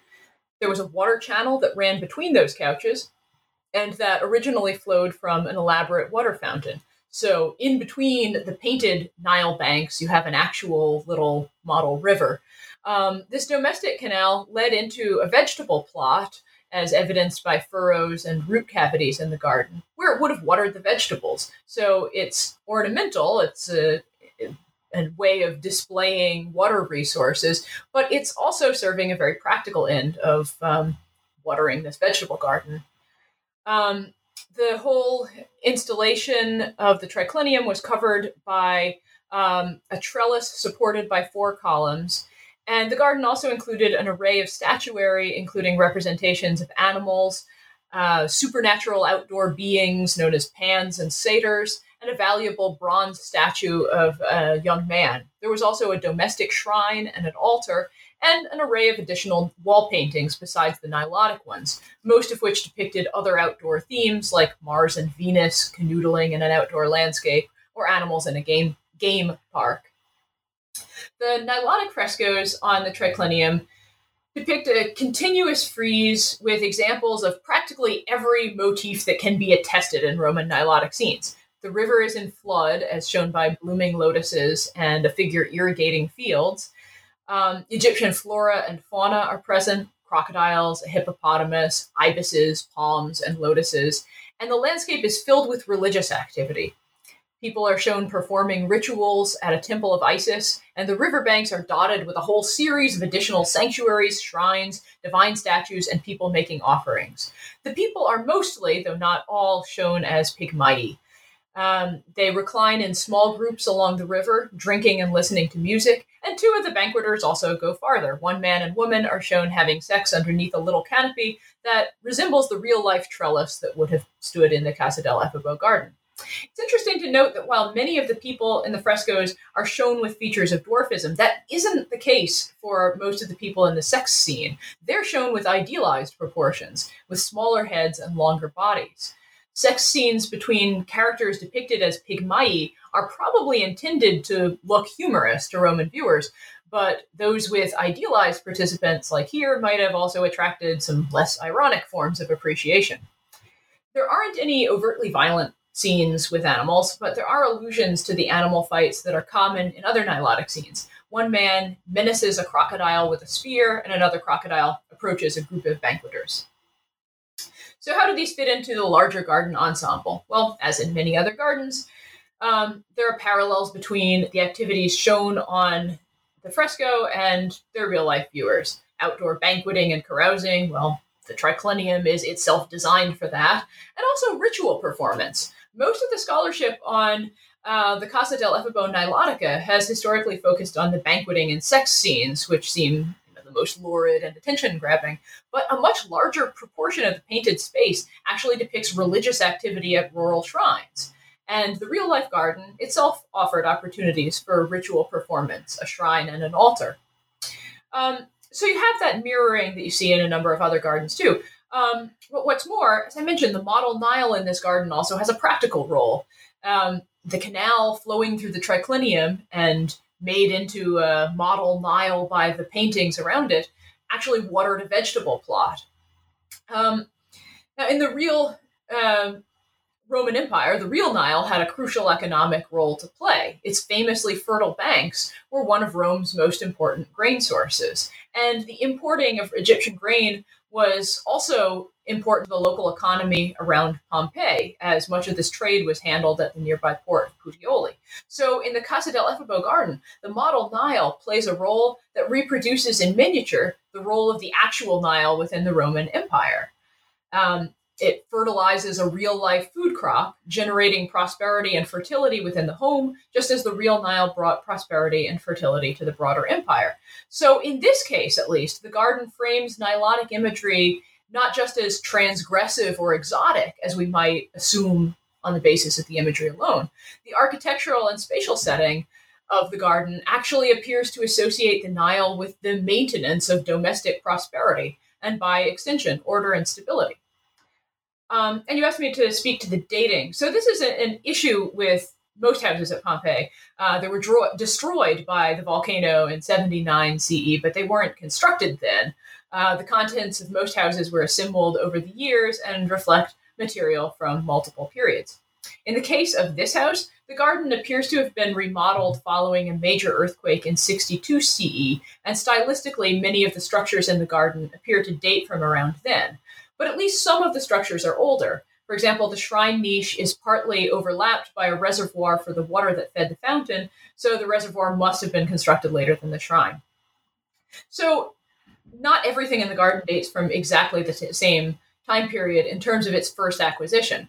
There was a water channel that ran between those couches, and that originally flowed from an elaborate water fountain. So, in between the painted Nile banks, you have an actual little model river. Um, this domestic canal led into a vegetable plot, as evidenced by furrows and root cavities in the garden, where it would have watered the vegetables. So, it's ornamental, it's a, way of displaying water resources, but it's also serving a very practical end of um, watering this vegetable garden. Um, the whole installation of the triclinium was covered by um, a trellis supported by four columns. And the garden also included an array of statuary, including representations of animals, uh, supernatural outdoor beings known as pans and satyrs, and a valuable bronze statue of a young man. There was also a domestic shrine and an altar, and an array of additional wall paintings besides the Nilotic ones, most of which depicted other outdoor themes like Mars and Venus, canoodling in an outdoor landscape, or animals in a game, game park. The Nilotic frescoes on the triclinium depict a continuous frieze with examples of practically every motif that can be attested in Roman Nilotic scenes. The river is in flood, as shown by blooming lotuses and a figure irrigating fields. Um, Egyptian flora and fauna are present crocodiles, a hippopotamus, ibises, palms, and lotuses. And the landscape is filled with religious activity. People are shown performing rituals at a temple of Isis, and the riverbanks are dotted with a whole series of additional sanctuaries, shrines, divine statues, and people making offerings. The people are mostly, though not all, shown as Pygmai, um, they recline in small groups along the river, drinking and listening to music, and two of the banqueters also go farther. One man and woman are shown having sex underneath a little canopy that resembles the real life trellis that would have stood in the Casa del Efebo garden. It's interesting to note that while many of the people in the frescoes are shown with features of dwarfism, that isn't the case for most of the people in the sex scene. They're shown with idealized proportions, with smaller heads and longer bodies sex scenes between characters depicted as pygmai are probably intended to look humorous to Roman viewers, but those with idealized participants, like here, might have also attracted some less ironic forms of appreciation. There aren't any overtly violent scenes with animals, but there are allusions to the animal fights that are common in other Nilotic scenes. One man menaces a crocodile with a spear, and another crocodile approaches a group of banqueters. So, how do these fit into the larger garden ensemble? Well, as in many other gardens, um, there are parallels between the activities shown on the fresco and their real life viewers. Outdoor banqueting and carousing, well, the triclinium is itself designed for that, and also ritual performance. Most of the scholarship on uh, the Casa del Efebo Nilotica has historically focused on the banqueting and sex scenes, which seem the most lurid and attention grabbing. But a much larger proportion of the painted space actually depicts religious activity at rural shrines. And the real life garden itself offered opportunities for ritual performance, a shrine, and an altar. Um, so you have that mirroring that you see in a number of other gardens too. Um, but what's more, as I mentioned, the model Nile in this garden also has a practical role. Um, the canal flowing through the triclinium and made into a model Nile by the paintings around it actually watered a vegetable plot. Um, now, in the real uh, Roman Empire, the real Nile had a crucial economic role to play. Its famously fertile banks were one of Rome's most important grain sources, and the importing of Egyptian grain was also important to the local economy around Pompeii, as much of this trade was handled at the nearby port of Puteoli. So, in the Casa del Efebo garden, the model Nile plays a role that reproduces in miniature the role of the actual Nile within the Roman Empire. Um, it fertilizes a real life food crop, generating prosperity and fertility within the home, just as the real Nile brought prosperity and fertility to the broader empire. So, in this case, at least, the garden frames Nilotic imagery not just as transgressive or exotic as we might assume on the basis of the imagery alone. The architectural and spatial setting of the garden actually appears to associate the Nile with the maintenance of domestic prosperity and, by extension, order and stability. Um, and you asked me to speak to the dating. So this is a, an issue with most houses at Pompeii. Uh, they were dro- destroyed by the volcano in 79 CE, but they weren't constructed then. Uh, the contents of most houses were assembled over the years and reflect material from multiple periods. In the case of this house, the garden appears to have been remodeled following a major earthquake in 62 CE, and stylistically, many of the structures in the garden appear to date from around then but at least some of the structures are older. For example, the shrine niche is partly overlapped by a reservoir for the water that fed the fountain, so the reservoir must have been constructed later than the shrine. So, not everything in the garden dates from exactly the t- same time period in terms of its first acquisition.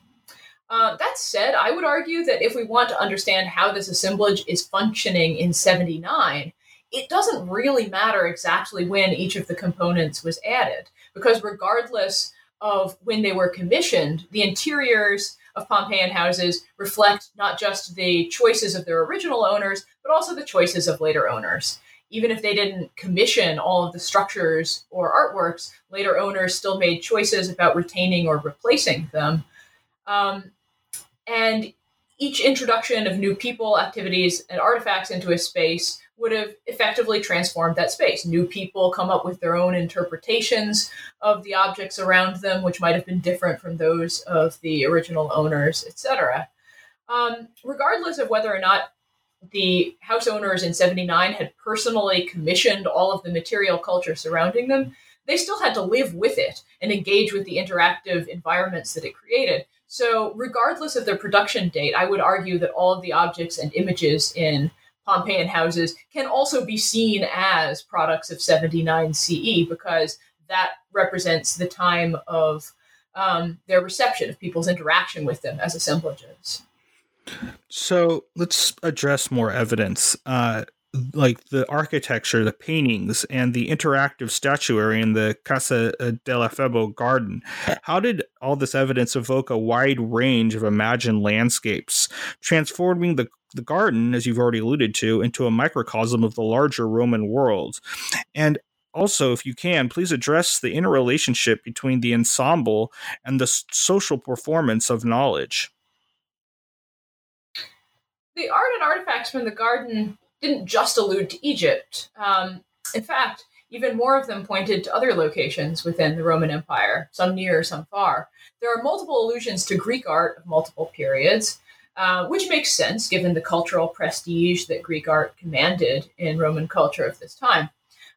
Uh, that said, I would argue that if we want to understand how this assemblage is functioning in 79, it doesn't really matter exactly when each of the components was added, because regardless of when they were commissioned, the interiors of Pompeian houses reflect not just the choices of their original owners, but also the choices of later owners. Even if they didn't commission all of the structures or artworks, later owners still made choices about retaining or replacing them. Um, and each introduction of new people, activities, and artifacts into a space would have effectively transformed that space. New people come up with their own interpretations of the objects around them, which might have been different from those of the original owners, etc. Um, regardless of whether or not the house owners in 79 had personally commissioned all of the material culture surrounding them, they still had to live with it and engage with the interactive environments that it created. So, regardless of their production date, I would argue that all of the objects and images in Pompeian houses can also be seen as products of 79 CE because that represents the time of um, their reception, of people's interaction with them as assemblages. So let's address more evidence. Uh, like the architecture, the paintings, and the interactive statuary in the Casa del Efebo garden. How did all this evidence evoke a wide range of imagined landscapes, transforming the the garden, as you've already alluded to, into a microcosm of the larger Roman world? And also, if you can, please address the interrelationship between the ensemble and the social performance of knowledge. The art and artifacts from the garden didn't just allude to Egypt. Um, in fact, even more of them pointed to other locations within the Roman Empire, some near, some far. There are multiple allusions to Greek art of multiple periods, uh, which makes sense given the cultural prestige that Greek art commanded in Roman culture of this time.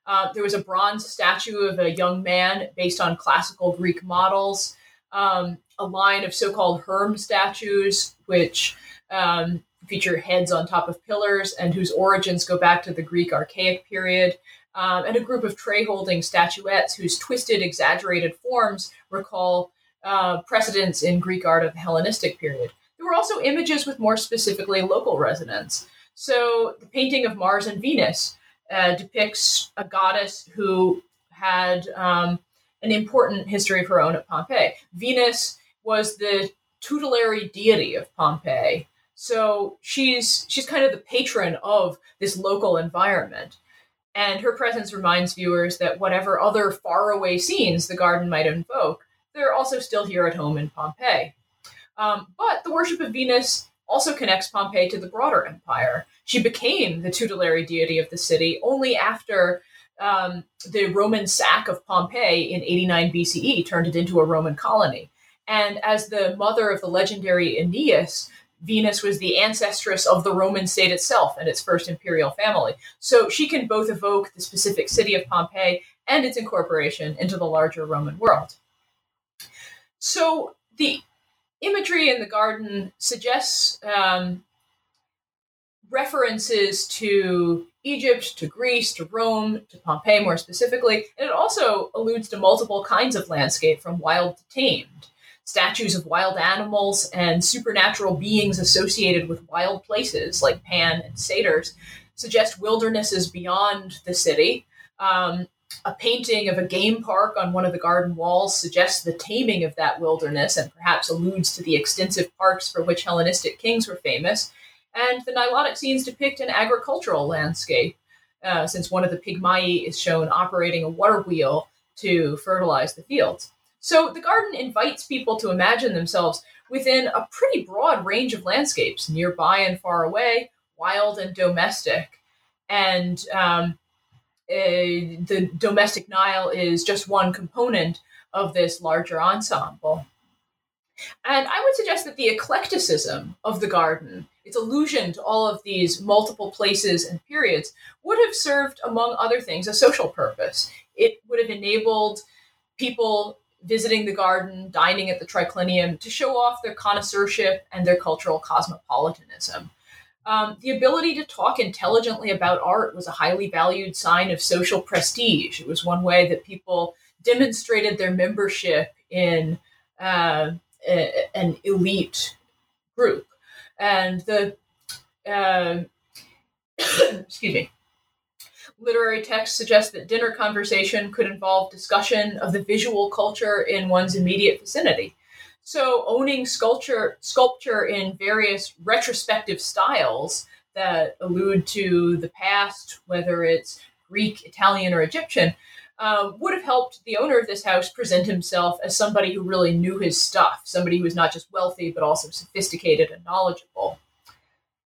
Uh, there was a bronze statue of a young man based on classical Greek models, um, a line of so called Herm statues, which um, feature heads on top of pillars and whose origins go back to the Greek Archaic period. um, and a group of tray holding statuettes whose twisted, exaggerated forms recall uh, precedents in Greek art of the Hellenistic period. There were also images with more specifically local resonance. So the painting of Mars and Venus uh, depicts a goddess who had um, an important history of her own at Pompeii. Venus was the tutelary deity of Pompeii. So she's she's kind of the patron of this local environment. And her presence reminds viewers that whatever other faraway scenes the garden might invoke, they're also still here at home in Pompeii. Um, but the worship of Venus also connects Pompeii to the broader empire. She became the tutelary deity of the city only after um, the Roman sack of Pompeii in 89 BCE turned it into a Roman colony. And as the mother of the legendary Aeneas, Venus was the ancestress of the Roman state itself and its first imperial family. So she can both evoke the specific city of Pompeii and its incorporation into the larger Roman world. So the imagery in the garden suggests um, references to Egypt, to Greece, to Rome, to Pompeii more specifically, and it also alludes to multiple kinds of landscape from wild to tamed. Statues of wild animals and supernatural beings associated with wild places like Pan and satyrs suggest wildernesses beyond the city. Um, a painting of a game park on one of the garden walls suggests the taming of that wilderness and perhaps alludes to the extensive parks for which Hellenistic kings were famous. And the Nilotic scenes depict an agricultural landscape, uh, since one of the Pygmaei is shown operating a water wheel to fertilize the fields. So the garden invites people to imagine themselves within a pretty broad range of landscapes, nearby and far away, wild and domestic. And um, uh, the domestic Nile is just one component of this larger ensemble. And I would suggest that the eclecticism of the garden, its allusion to all of these multiple places and periods, would have served, among other things, a social purpose. It would have enabled people visiting the garden, dining at the triclinium to show off their connoisseurship and their cultural cosmopolitanism. Um, the ability to talk intelligently about art was a highly valued sign of social prestige. It was one way that people demonstrated their membership in uh, a, an elite group. And the, uh, excuse me, literary texts suggest that dinner conversation could involve discussion of the visual culture in one's immediate vicinity. So owning sculpture sculpture in various retrospective styles that allude to the past, whether it's Greek, Italian, or Egyptian, um, would have helped the owner of this house present himself as somebody who really knew his stuff, somebody who was not just wealthy but also sophisticated and knowledgeable.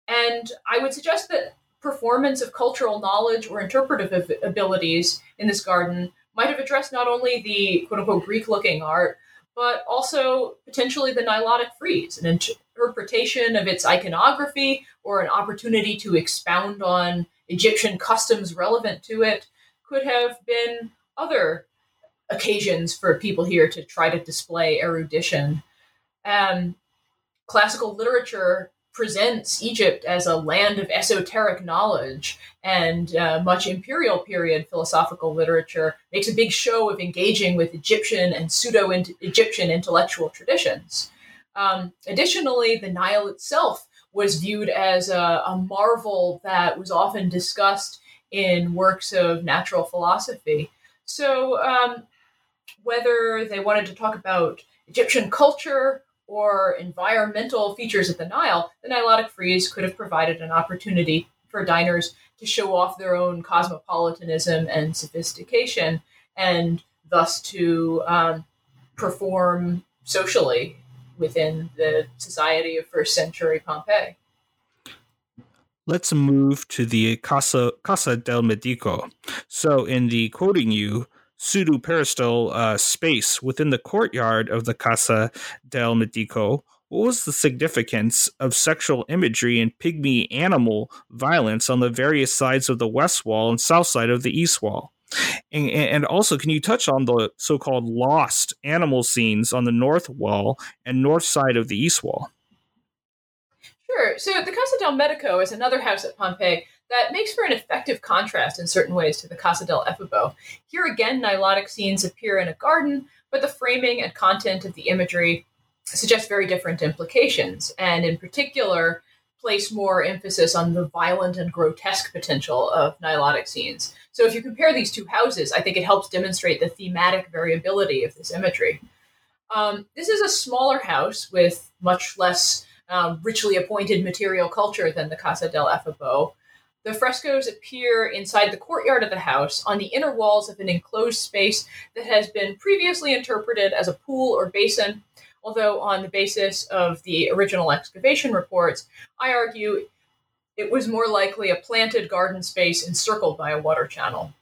And I would suggest that performance of cultural knowledge or interpretive abilities in this garden might have addressed not only the quote unquote Greek looking art, but also potentially the Nilotic frieze, an interpretation of its iconography or an opportunity to expound on Egyptian customs relevant to it could have been other occasions for people here to try to display erudition. Um, classical literature presents Egypt as a land of esoteric knowledge, and uh, much imperial period philosophical literature makes a big show of engaging with Egyptian and pseudo Egyptian intellectual traditions. Um, additionally, the Nile itself was viewed as a, a, marvel that was often discussed in works of natural philosophy. So, um, whether they wanted to talk about Egyptian culture or environmental features of the Nile, the Nilotic frieze could have provided an opportunity for diners to show off their own cosmopolitanism and sophistication, and thus to um, perform socially within the society of first century Pompeii. Let's move to the Casa, Casa del Medico. So, in the quoting you, pseudo peristyle uh, space within the courtyard of the Casa del Medico, what was the significance of sexual imagery and pygmy animal violence on the various sides of the west wall and south side of the east wall? And, and, also, can you touch on the so called lost animal scenes on the north wall and north side of the east wall? Sure. So, the Casa del Medico is another house at Pompeii that makes for an effective contrast in certain ways to the Casa del Efebo. Here again, Nilotic scenes appear in a garden, but the framing and content of the imagery suggest very different implications, and in particular, place more emphasis on the violent and grotesque potential of Nilotic scenes. So if you compare these two houses, I think it helps demonstrate the thematic variability of this imagery. Um, this is a smaller house with much less um, richly appointed material culture than the Casa del Efebo. The frescoes appear inside the courtyard of the house on the inner walls of an enclosed space that has been previously interpreted as a pool or basin, although, on the basis of the original excavation reports, I argue it was more likely a planted garden space encircled by a water channel.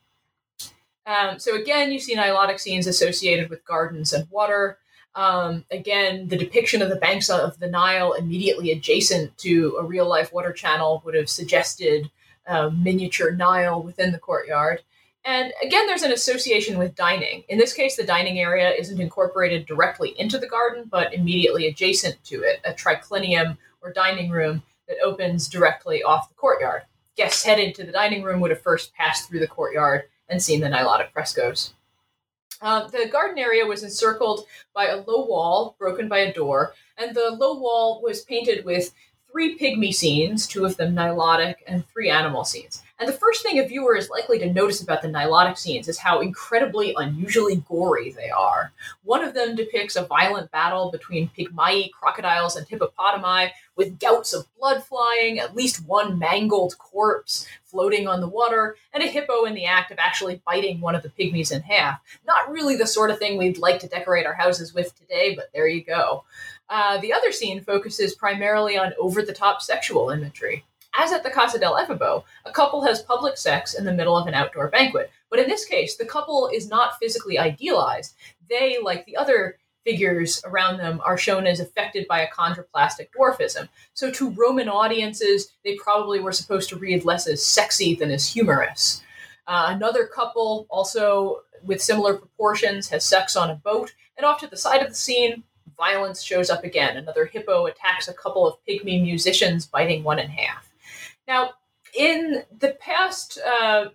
Um, so, again, you see Nilotic scenes associated with gardens and water. Um, again, the depiction of the banks of the Nile immediately adjacent to a real life water channel would have suggested a miniature Nile within the courtyard. And again, there's an association with dining. In this case, the dining area isn't incorporated directly into the garden, but immediately adjacent to it, a triclinium or dining room that opens directly off the courtyard. Guests headed to the dining room would have first passed through the courtyard and seen the Nilotic frescoes. Um, the garden area was encircled by a low wall broken by a door, and the low wall was painted with three pygmy scenes, two of them nilotic, and three animal scenes. And the first thing a viewer is likely to notice about the nilotic scenes is how incredibly unusually gory they are. One of them depicts a violent battle between pygmai, crocodiles, and hippopotami, with gouts of blood flying, at least one mangled corpse floating on the water, and a hippo in the act of actually biting one of the pygmies in half. Not really the sort of thing we'd like to decorate our houses with today, but there you go. Uh, the other scene focuses primarily on over the top sexual imagery. As at the Casa del Efebo, a couple has public sex in the middle of an outdoor banquet. But in this case, the couple is not physically idealized. They, like the other figures around them, are shown as affected by achondroplastic dwarfism. So to Roman audiences, they probably were supposed to read less as sexy than as humorous. Uh, another couple, also with similar proportions, has sex on a boat, and off to the side of the scene, violence shows up again. Another hippo attacks a couple of pygmy musicians, biting one in half. Now, in the past uh,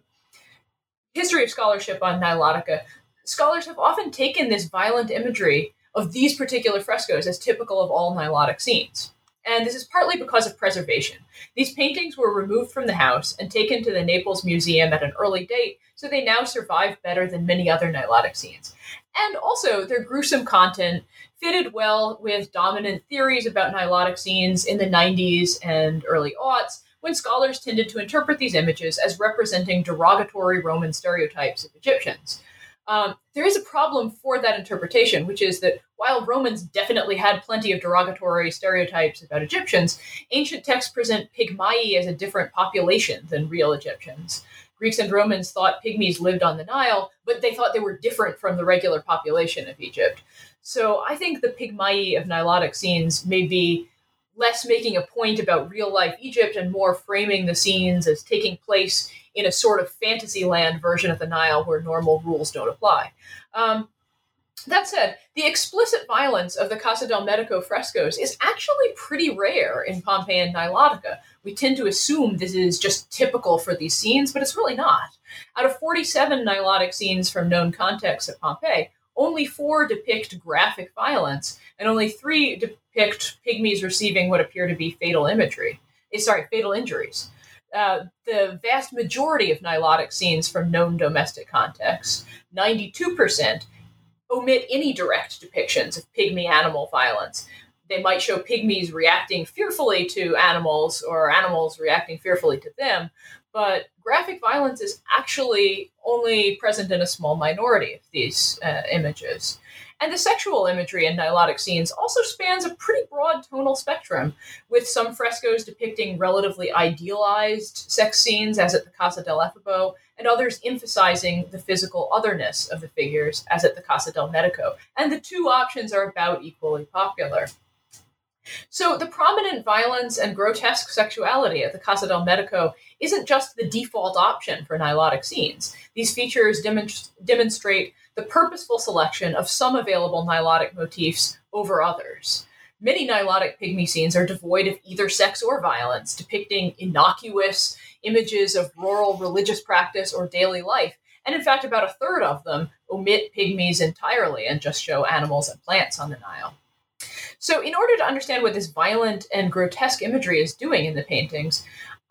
history of scholarship on Nilotica, scholars have often taken this violent imagery of these particular frescoes as typical of all Nilotic scenes. And this is partly because of preservation. These paintings were removed from the house and taken to the Naples Museum at an early date, so they now survive better than many other Nilotic scenes. And also, their gruesome content fitted well with dominant theories about Nilotic scenes in the 90s and early aughts, when scholars tended to interpret these images as representing derogatory Roman stereotypes of Egyptians. Um, there is a problem for that interpretation, which is that while Romans definitely had plenty of derogatory stereotypes about Egyptians, ancient texts present Pygmai as a different population than real Egyptians. Greeks and Romans thought pygmies lived on the Nile, but they thought they were different from the regular population of Egypt. So I think the Pygmy of Nilotic scenes may be less making a point about real life Egypt and more framing the scenes as taking place in a sort of fantasy land version of the Nile where normal rules don't apply. Um, that said, the explicit violence of the Casa del Medico frescoes is actually pretty rare in Pompeian Nilotica. We tend to assume this is just typical for these scenes, but it's really not. Out of 47 Nilotic scenes from known contexts at Pompeii, only four depict graphic violence, and only three depict pygmies receiving what appear to be fatal imagery. Eh, sorry, fatal injuries. Uh, the vast majority of nilotic scenes from known domestic contexts, 92%, omit any direct depictions of pygmy animal violence. They might show pygmies reacting fearfully to animals or animals reacting fearfully to them, but graphic violence is actually only present in a small minority of these uh, images. And the sexual imagery in Nilotic scenes also spans a pretty broad tonal spectrum, with some frescoes depicting relatively idealized sex scenes, as at the Casa del Efebo, and others emphasizing the physical otherness of the figures, as at the Casa del Medico. And the two options are about equally popular. So, the prominent violence and grotesque sexuality at the Casa del Medico isn't just the default option for nilotic scenes. These features demonstrate the purposeful selection of some available nilotic motifs over others. Many Nilotic pygmy scenes are devoid of either sex or violence, depicting innocuous images of rural religious practice or daily life. And in fact, about a third of them omit pygmies entirely and just show animals and plants on the Nile. So, in order to understand what this violent and grotesque imagery is doing in the paintings,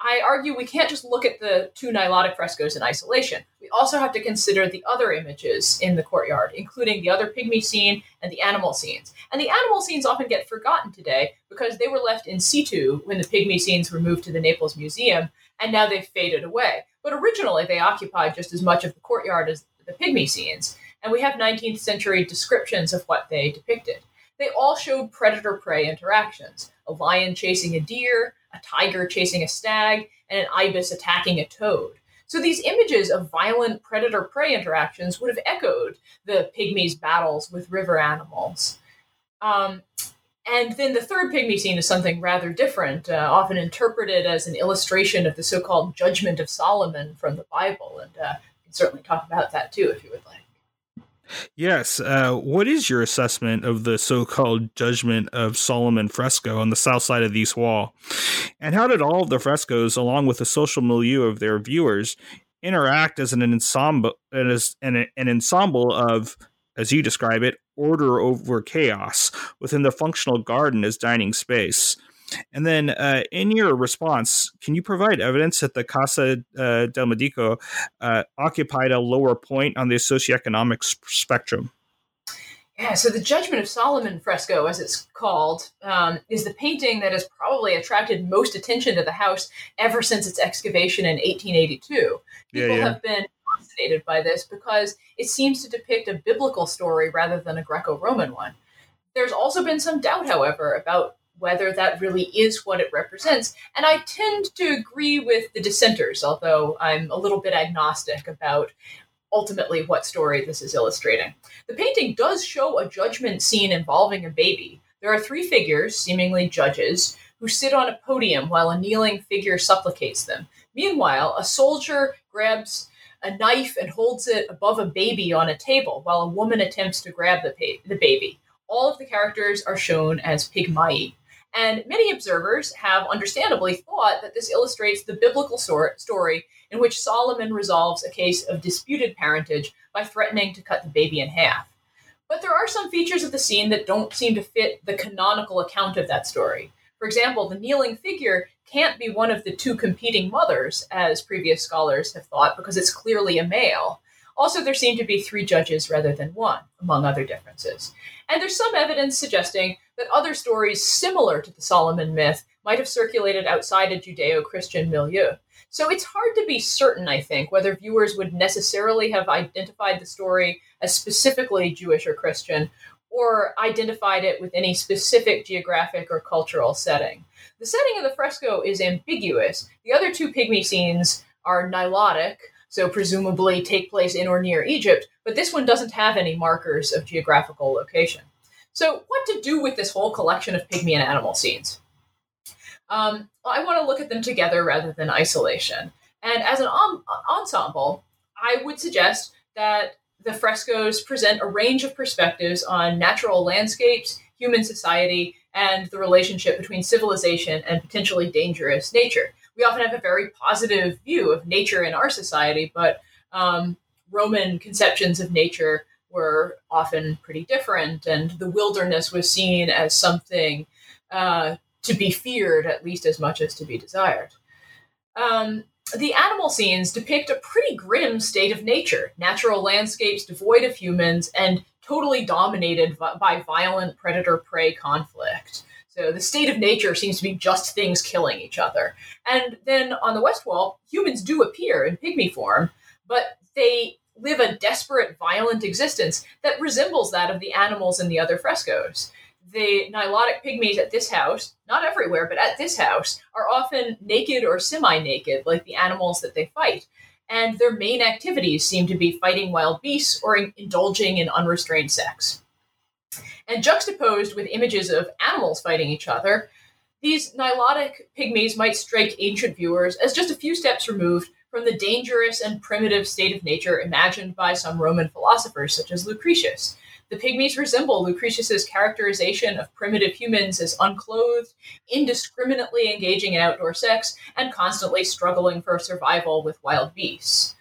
I argue we can't just look at the two Nilotic frescoes in isolation. We also have to consider the other images in the courtyard, including the other pygmy scene and the animal scenes. And the animal scenes often get forgotten today because they were left in situ when the pygmy scenes were moved to the Naples Museum, and now they've faded away. But originally, they occupied just as much of the courtyard as the pygmy scenes, and we have 19th century descriptions of what they depicted. They all showed predator prey interactions a lion chasing a deer, a tiger chasing a stag, and an ibis attacking a toad. So these images of violent predator prey interactions would have echoed the pygmies' battles with river animals. Um, and then the third pygmy scene is something rather different, uh, often interpreted as an illustration of the so called judgment of Solomon from the Bible. And uh, we can certainly talk about that too if you would like. Yes. Uh, what is your assessment of the so called Judgment of Solomon fresco on the south side of the East Wall? And how did all of the frescoes, along with the social milieu of their viewers, interact as an ensemble, as an, an ensemble of, as you describe it, order over chaos within the functional garden as dining space? And then, uh, in your response, can you provide evidence that the Casa uh, del Medico uh, occupied a lower point on the socioeconomic spectrum? Yeah, so the Judgment of Solomon fresco, as it's called, um, is the painting that has probably attracted most attention to the house ever since its excavation in 1882. People yeah, yeah. have been fascinated by this because it seems to depict a biblical story rather than a Greco Roman one. There's also been some doubt, however, about whether that really is what it represents. And I tend to agree with the dissenters, although I'm a little bit agnostic about ultimately what story this is illustrating. The painting does show a judgment scene involving a baby. There are three figures, seemingly judges, who sit on a podium while a kneeling figure supplicates them. Meanwhile, a soldier grabs a knife and holds it above a baby on a table while a woman attempts to grab the, pa- the baby. All of the characters are shown as pygmai. And many observers have understandably thought that this illustrates the biblical story in which Solomon resolves a case of disputed parentage by threatening to cut the baby in half. But there are some features of the scene that don't seem to fit the canonical account of that story. For example, the kneeling figure can't be one of the two competing mothers, as previous scholars have thought, because it's clearly a male. Also, there seem to be three judges rather than one, among other differences. And there's some evidence suggesting that other stories similar to the Solomon myth might have circulated outside a Judeo Christian milieu. So it's hard to be certain, I think, whether viewers would necessarily have identified the story as specifically Jewish or Christian, or identified it with any specific geographic or cultural setting. The setting of the fresco is ambiguous. The other two pygmy scenes are Nilotic, so presumably take place in or near Egypt, but this one doesn't have any markers of geographical location. So, what to do with this whole collection of pygmy and animal scenes? Um, I want to look at them together rather than isolation. And as an om- ensemble, I would suggest that the frescoes present a range of perspectives on natural landscapes, human society, and the relationship between civilization and potentially dangerous nature. We often have a very positive view of nature in our society, but um, Roman conceptions of nature were often pretty different, and the wilderness was seen as something uh, to be feared at least as much as to be desired. Um, the animal scenes depict a pretty grim state of nature natural landscapes devoid of humans and totally dominated by violent predator prey conflict. So the state of nature seems to be just things killing each other. And then on the west wall, humans do appear in pygmy form, but they live a desperate, violent existence that resembles that of the animals in the other frescoes. The Nilotic pygmies at this house, not everywhere, but at this house, are often naked or semi naked, like the animals that they fight. And their main activities seem to be fighting wild beasts or in- indulging in unrestrained sex. And juxtaposed with images of animals fighting each other, these Nilotic pygmies might strike ancient viewers as just a few steps removed from the dangerous and primitive state of nature imagined by some Roman philosophers, such as Lucretius. the pygmies resemble Lucretius's characterization of primitive humans as unclothed, indiscriminately engaging in outdoor sex, and constantly struggling for survival with wild beasts.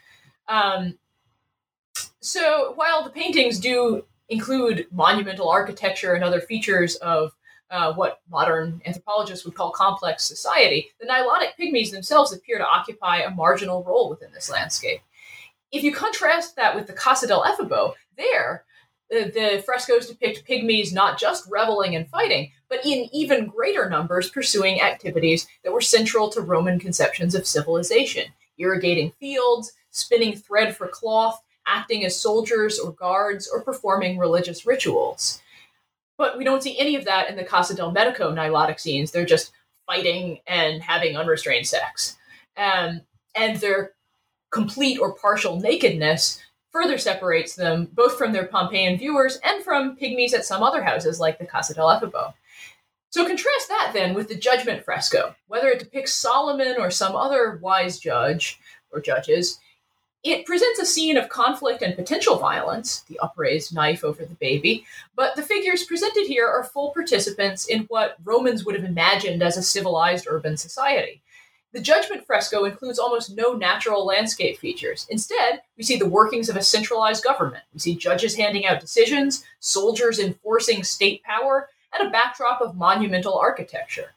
Um, so while the paintings do include monumental architecture and other features of uh, what modern anthropologists would call complex society, the Nilotic pygmies themselves appear to occupy a marginal role within this landscape. If you contrast that with the Casa del Efebo, there, the, the frescoes depict pygmies not just reveling and fighting, but in even greater numbers pursuing activities that were central to Roman conceptions of civilization irrigating fields, spinning thread for cloth, acting as soldiers or guards, or performing religious rituals. But we don't see any of that in the Casa del Medico Nilotic scenes. They're just fighting and having unrestrained sex. Um, and their complete or partial nakedness further separates them both from their Pompeian viewers and from pygmies at some other houses like the Casa del Efebo. So contrast that then with the judgment fresco. Whether it depicts Solomon or some other wise judge or judges, it presents a scene of conflict and potential violence, the upraised knife over the baby, but the figures presented here are full participants in what Romans would have imagined as a civilized urban society. The judgment fresco includes almost no natural landscape features. Instead, we see the workings of a centralized government. We see judges handing out decisions, soldiers enforcing state power, and a backdrop of monumental architecture.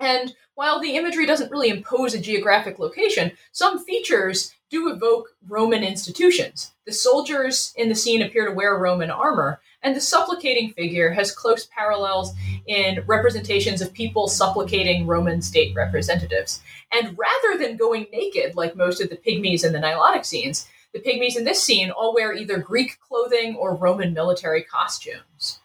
And while the imagery doesn't really impose a geographic location, some features do evoke Roman institutions. The soldiers in the scene appear to wear Roman armor, and the supplicating figure has close parallels in representations of people supplicating Roman state representatives. And rather than going naked like most of the pygmies in the Nilotic scenes, the pygmies in this scene all wear either Greek clothing or Roman military costumes.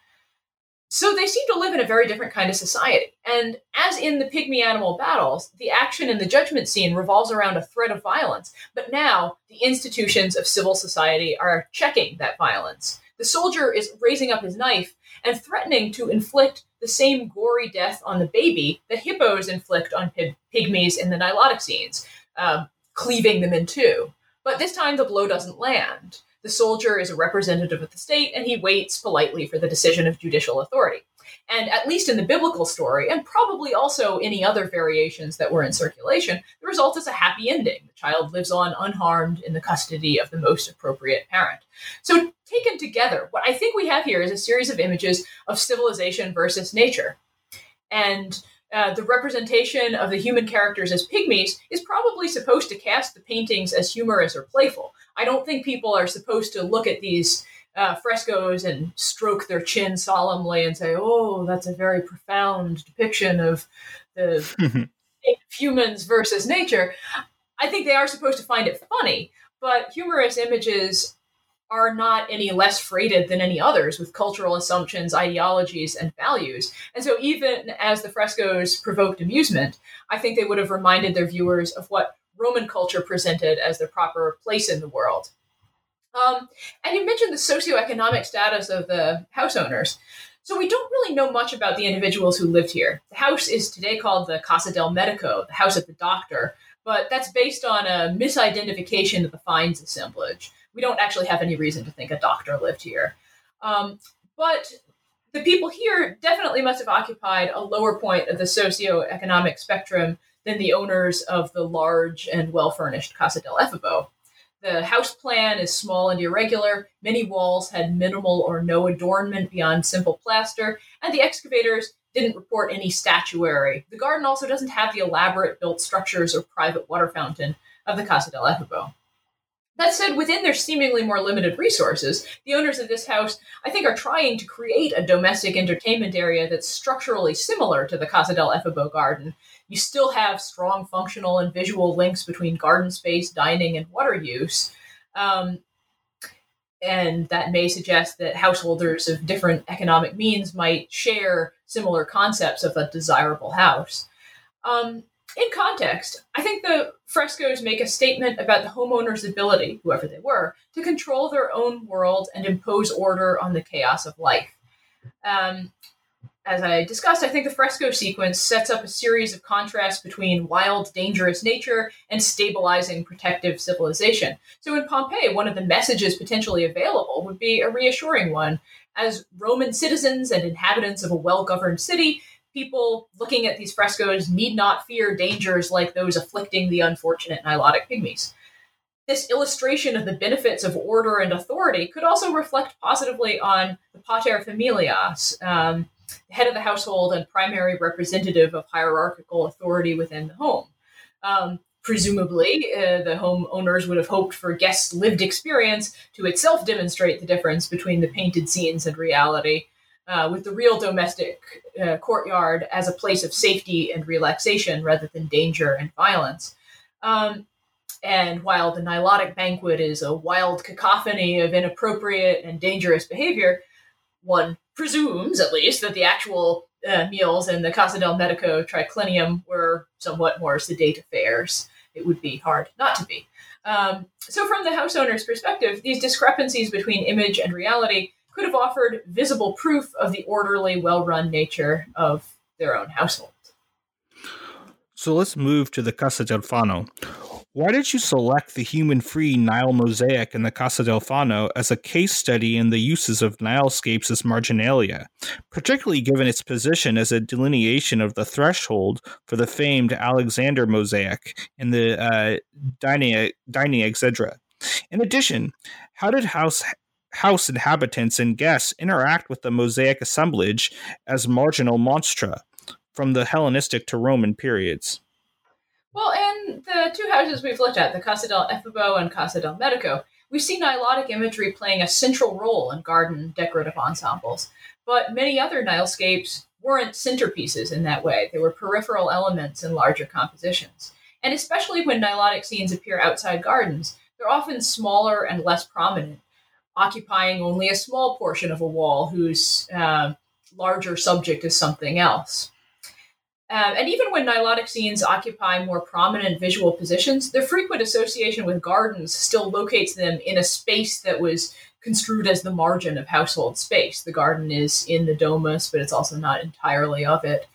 So they seem to live in a very different kind of society. And as in the pygmy animal battles, the action in the judgment scene revolves around a threat of violence. But now the institutions of civil society are checking that violence. The soldier is raising up his knife and threatening to inflict the same gory death on the baby that hippos inflict on pygmies in the Nilotic scenes, uh, cleaving them in two. But this time the blow doesn't land. The soldier is a representative of the state, and he waits politely for the decision of judicial authority. And at least in the biblical story, and probably also any other variations that were in circulation, the result is a happy ending. The child lives on unharmed in the custody of the most appropriate parent. So, taken together, what I think we have here is a series of images of civilization versus nature. And uh, the representation of the human characters as pygmies is probably supposed to cast the paintings as humorous or playful. I don't think people are supposed to look at these uh, frescoes and stroke their chin solemnly and say, "Oh, that's a very profound depiction of the humans versus nature." I think they are supposed to find it funny, but humorous images are not any less freighted than any others with cultural assumptions, ideologies, and values. And so, even as the frescoes provoked amusement, I think they would have reminded their viewers of what Roman culture presented as their proper place in the world. Um, and you mentioned the socioeconomic status of the house owners. So we don't really know much about the individuals who lived here. The house is today called the Casa del Medico, the house of the doctor, but that's based on a misidentification of the finds assemblage. We don't actually have any reason to think a doctor lived here. Um, but the people here definitely must have occupied a lower point of the socioeconomic spectrum than the owners of the large and well furnished Casa del Efebo. The house plan is small and irregular. Many walls had minimal or no adornment beyond simple plaster, and the excavators didn't report any statuary. The garden also doesn't have the elaborate built structures or private water fountain of the Casa del Efebo. That said, within their seemingly more limited resources, the owners of this house, I think, are trying to create a domestic entertainment area that's structurally similar to the Casa del Efebo garden. You still have strong functional and visual links between garden space, dining, and water use. Um, and that may suggest that householders of different economic means might share similar concepts of a desirable house. Um, in context, I think the frescoes make a statement about the homeowner's ability, whoever they were, to control their own world and impose order on the chaos of life. Um, as I discussed, I think the fresco sequence sets up a series of contrasts between wild, dangerous nature and stabilizing, protective civilization. So in Pompeii, one of the messages potentially available would be a reassuring one. As Roman citizens and inhabitants of a well governed city, people looking at these frescoes need not fear dangers like those afflicting the unfortunate Nilotic pygmies. This illustration of the benefits of order and authority could also reflect positively on the pater familias, um, head of the household and primary representative of hierarchical authority within the home. Um, presumably, uh, the homeowners would have hoped for guests' lived experience to itself demonstrate the difference between the painted scenes and reality, uh, with the real domestic uh, courtyard as a place of safety and relaxation rather than danger and violence. Um, and while the Nilotic banquet is a wild cacophony of inappropriate and dangerous behavior, one presumes, at least, that the actual uh, meals in the Casa del Medico triclinium were somewhat more sedate affairs. It would be hard not to be. Um, so, from the house owner's perspective, these discrepancies between image and reality could have offered visible proof of the orderly, well run nature of their own household. So, let's move to the Casa del Fauno. Why did you select the human free Nile mosaic in the Casa del Fauno as a case study in the uses of Nilescapes as marginalia, particularly given its position as a delineation of the threshold for the famed Alexander mosaic in the uh, Dining Exedra? In addition, how did house house inhabitants and guests interact with the mosaic assemblage as marginal monstra from the Hellenistic to Roman periods? Well, in the two houses we've looked at, the Casa del Efebo and Casa del Medico, we see Nilotic imagery playing a central role in garden decorative ensembles. But many other Nilescapes weren't centerpieces in that way. They were peripheral elements in larger compositions. And especially when Nilotic scenes appear outside gardens, they're often smaller and less prominent, occupying only a small portion of a wall whose uh, larger subject is something else. Um, and even when Nilotic scenes occupy more prominent visual positions, their frequent association with gardens still locates them in a space that was construed as the margin of household space. The garden is in the domus, but it's also not entirely of it.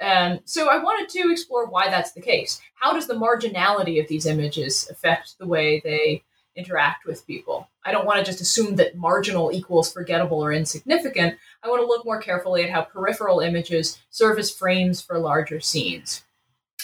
Um, so I wanted to explore why that's the case. How does the marginality of these images affect the way they interact with people? I don't want to just assume that marginal equals forgettable or insignificant. I want to look more carefully at how peripheral images serve as frames for larger scenes.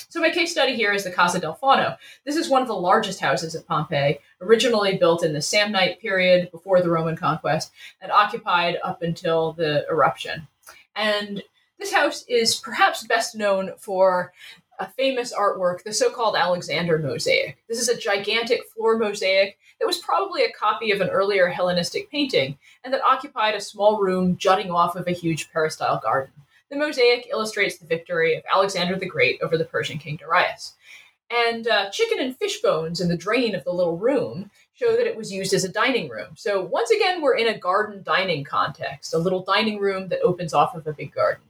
So my case study here is the Casa del Fauno. This is one of the largest houses at Pompeii, originally built in the Samnite period before the Roman conquest and occupied up until the eruption. And this house is perhaps best known for a famous artwork, the so-called Alexander mosaic. This is a gigantic floor mosaic that was probably a copy of an earlier Hellenistic painting and that occupied a small room jutting off of a huge peristyle garden. The mosaic illustrates the victory of Alexander the Great over the Persian king Darius. And uh, chicken and fish bones in the drain of the little room show that it was used as a dining room. So once again, we're in a garden dining context, a little dining room that opens off of a big garden.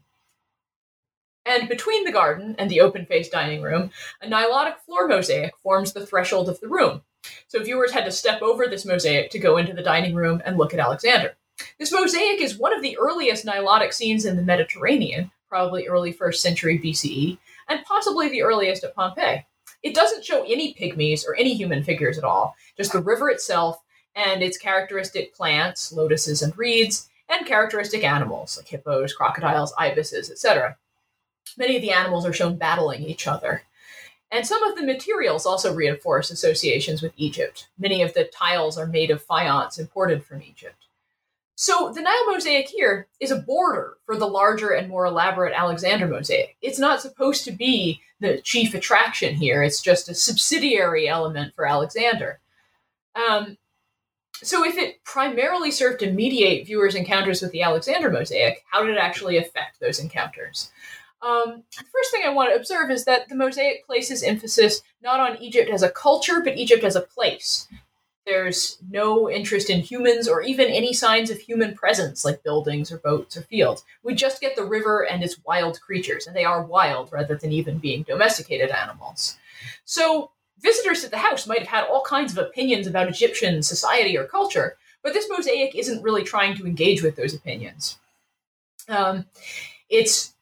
And between the garden and the open faced dining room, a Nilotic floor mosaic forms the threshold of the room. So viewers had to step over this mosaic to go into the dining room and look at Alexander. This mosaic is one of the earliest Nilotic scenes in the Mediterranean, probably early 1st century BCE, and possibly the earliest at Pompeii. It doesn't show any pygmies or any human figures at all, just the river itself and its characteristic plants, lotuses and reeds, and characteristic animals like hippos, crocodiles, ibises, etc. Many of the animals are shown battling each other. And some of the materials also reinforce associations with Egypt. Many of the tiles are made of faience imported from Egypt. So the Nile mosaic here is a border for the larger and more elaborate Alexander mosaic. It's not supposed to be the chief attraction here, it's just a subsidiary element for Alexander. Um, so if it primarily served to mediate viewers' encounters with the Alexander mosaic, how did it actually affect those encounters? Um, the first thing I want to observe is that the mosaic places emphasis not on Egypt as a culture, but Egypt as a place. There's no interest in humans or even any signs of human presence, like buildings or boats or fields. We just get the river and its wild creatures, and they are wild rather than even being domesticated animals. So, visitors to the house might have had all kinds of opinions about Egyptian society or culture, but this mosaic isn't really trying to engage with those opinions. Um, It's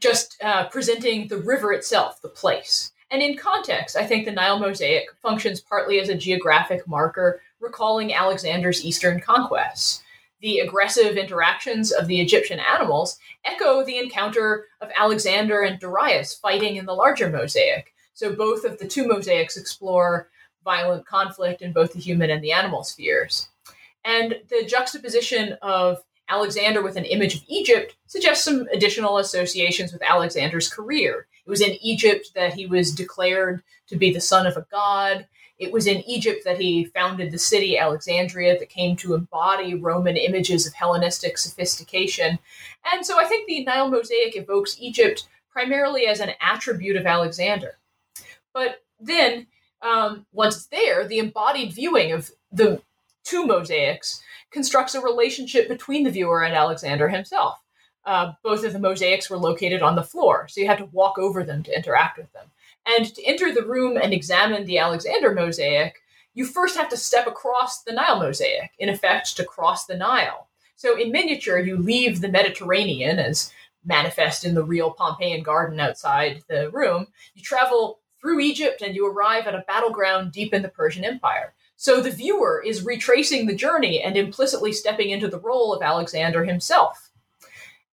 just uh, presenting the river itself, the place. And in context, I think the Nile mosaic functions partly as a geographic marker recalling Alexander's eastern conquests. The aggressive interactions of the Egyptian animals echo the encounter of Alexander and Darius fighting in the larger mosaic. So both of the two mosaics explore violent conflict in both the human and the animal spheres. And the juxtaposition of Alexander with an image of Egypt suggests some additional associations with Alexander's career. It was in Egypt that he was declared to be the son of a god. It was in Egypt that he founded the city Alexandria that came to embody Roman images of Hellenistic sophistication. And so I think the Nile mosaic evokes Egypt primarily as an attribute of Alexander. But then, um, once there, the embodied viewing of the two mosaics constructs a relationship between the viewer and Alexander himself. Uh, both of the mosaics were located on the floor, so you had to walk over them to interact with them. And to enter the room and examine the Alexander mosaic, you first have to step across the Nile mosaic, in effect, to cross the Nile. So in miniature, you leave the Mediterranean as manifest in the real Pompeian garden outside the room. You travel through Egypt and you arrive at a battleground deep in the Persian Empire. So the viewer is retracing the journey and implicitly stepping into the role of Alexander himself.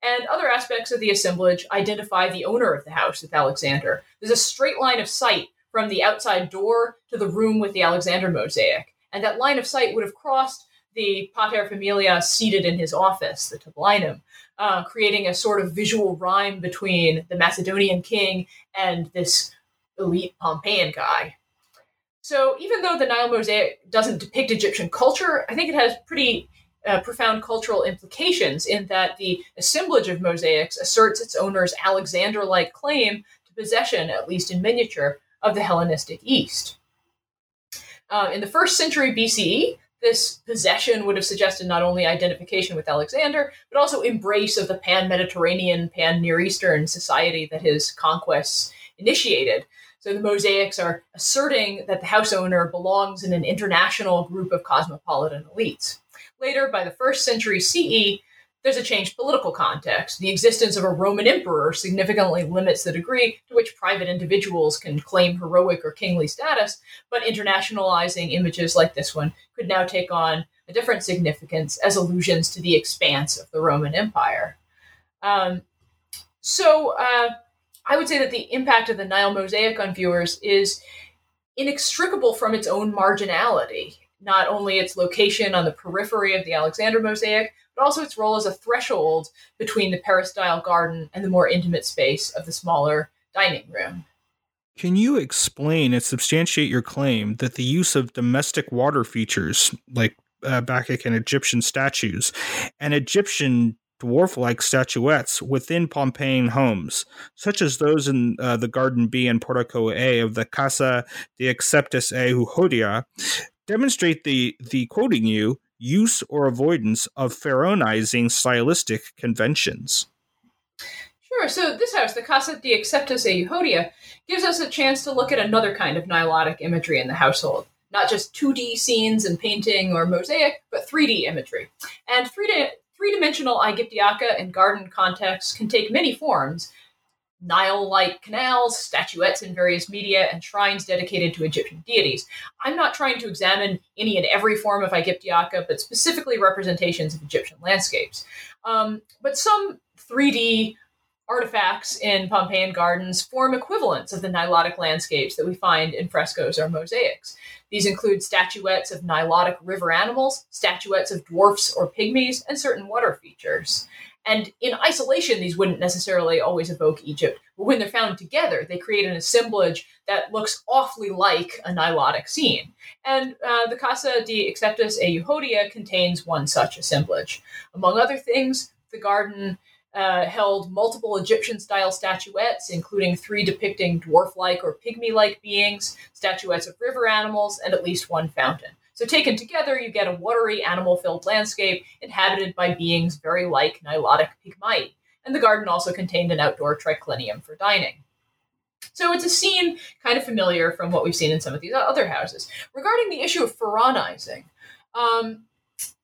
And other aspects of the assemblage identify the owner of the house with Alexander. There's a straight line of sight from the outside door to the room with the Alexander mosaic. And that line of sight would have crossed the pater familias seated in his office, the tablinum, uh, creating a sort of visual rhyme between the Macedonian king and this elite Pompeian guy. So even though the Nile mosaic doesn't depict Egyptian culture, I think it has pretty uh, profound cultural implications in that the assemblage of mosaics asserts its owner's Alexander like claim to possession, at least in miniature, of the Hellenistic East. Uh, in the first century BCE, this possession would have suggested not only identification with Alexander, but also embrace of the pan Mediterranean, pan Near Eastern society that his conquests initiated. So the mosaics are asserting that the house owner belongs in an international group of cosmopolitan elites. Later, by the first century CE, there's a changed political context. The existence of a Roman emperor significantly limits the degree to which private individuals can claim heroic or kingly status, but internationalizing images like this one could now take on a different significance as allusions to the expanse of the Roman Empire. Um, so, uh, I would say that the impact of the Nile mosaic on viewers is inextricable from its own marginality, not only its location on the periphery of the Alexander mosaic, but also its role as a threshold between the peristyle garden and the more intimate space of the smaller dining room. Can you explain and substantiate your claim that the use of domestic water features, like uh, Bacchic and Egyptian statues, and Egyptian dwarf like statuettes within Pompeian homes, such as those in uh, the Garden B and Portico A of the Casa de Acceptus e Euhodia, demonstrate the, the quoting you, use or avoidance of pharaonizing stylistic conventions. Sure. So this house, the Casa de Acceptus e Euhodia, gives us a chance to look at another kind of Nilotic imagery in the household. Not just 2D scenes and painting or mosaic, but 3D imagery. And 3D, Three dimensional Aegyptiaca in garden contexts can take many forms Nile like canals, statuettes in various media, and shrines dedicated to Egyptian deities. I'm not trying to examine any and every form of Aegyptiaca, but specifically representations of Egyptian landscapes. Um, but some 3D artifacts in Pompeian gardens form equivalents of the Nilotic landscapes that we find in frescoes or mosaics. These include statuettes of Nilotic river animals, statuettes of dwarfs or pygmies, and certain water features. And in isolation, these wouldn't necessarily always evoke Egypt, but when they're found together, they create an assemblage that looks awfully like a Nilotic scene. And uh, the Casa de Acceptus e Euhodia contains one such assemblage. Among other things, the garden uh, held multiple Egyptian style statuettes, including three depicting dwarf like or pygmy like beings, statuettes of river animals, and at least one fountain. So, taken together, you get a watery, animal filled landscape inhabited by beings very like Nilotic pygmai. And the garden also contained an outdoor triclinium for dining. So it's a scene kind of familiar from what we've seen in some of these other houses. Regarding the issue of pharaonizing, um,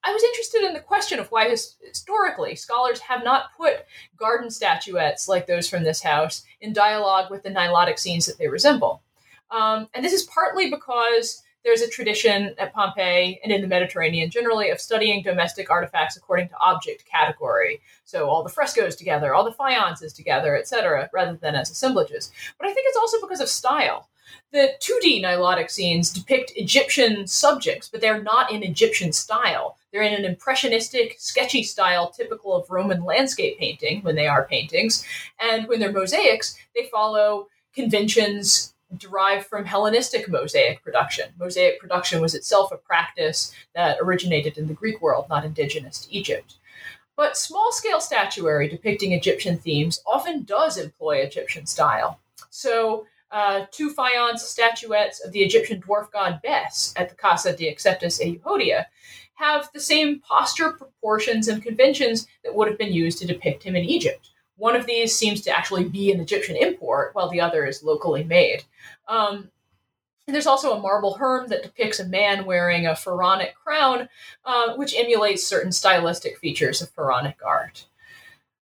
I was interested in the question of why his, historically scholars have not put garden statuettes like those from this house in dialogue with the Nilotic scenes that they resemble. Um, and this is partly because there's a tradition at Pompeii and in the Mediterranean generally of studying domestic artifacts according to object category. So all the frescoes together, all the faiences together, etc., rather than as assemblages. But I think it's also because of style. The 2D Nilotic scenes depict Egyptian subjects, but they're not in Egyptian style. They're in an impressionistic, sketchy style typical of Roman landscape painting when they are paintings. And when they're mosaics, they follow conventions derived from Hellenistic mosaic production. Mosaic production was itself a practice that originated in the Greek world, not indigenous to Egypt. But small scale statuary depicting Egyptian themes often does employ Egyptian style. So uh, two faience statuettes of the Egyptian dwarf god Bes at the Casa de Acceptus e Euhodia have the same posture, proportions, and conventions that would have been used to depict him in Egypt. One of these seems to actually be an Egyptian import, while the other is locally made. Um, and there's also a marble herm that depicts a man wearing a pharaonic crown, uh, which emulates certain stylistic features of pharaonic art.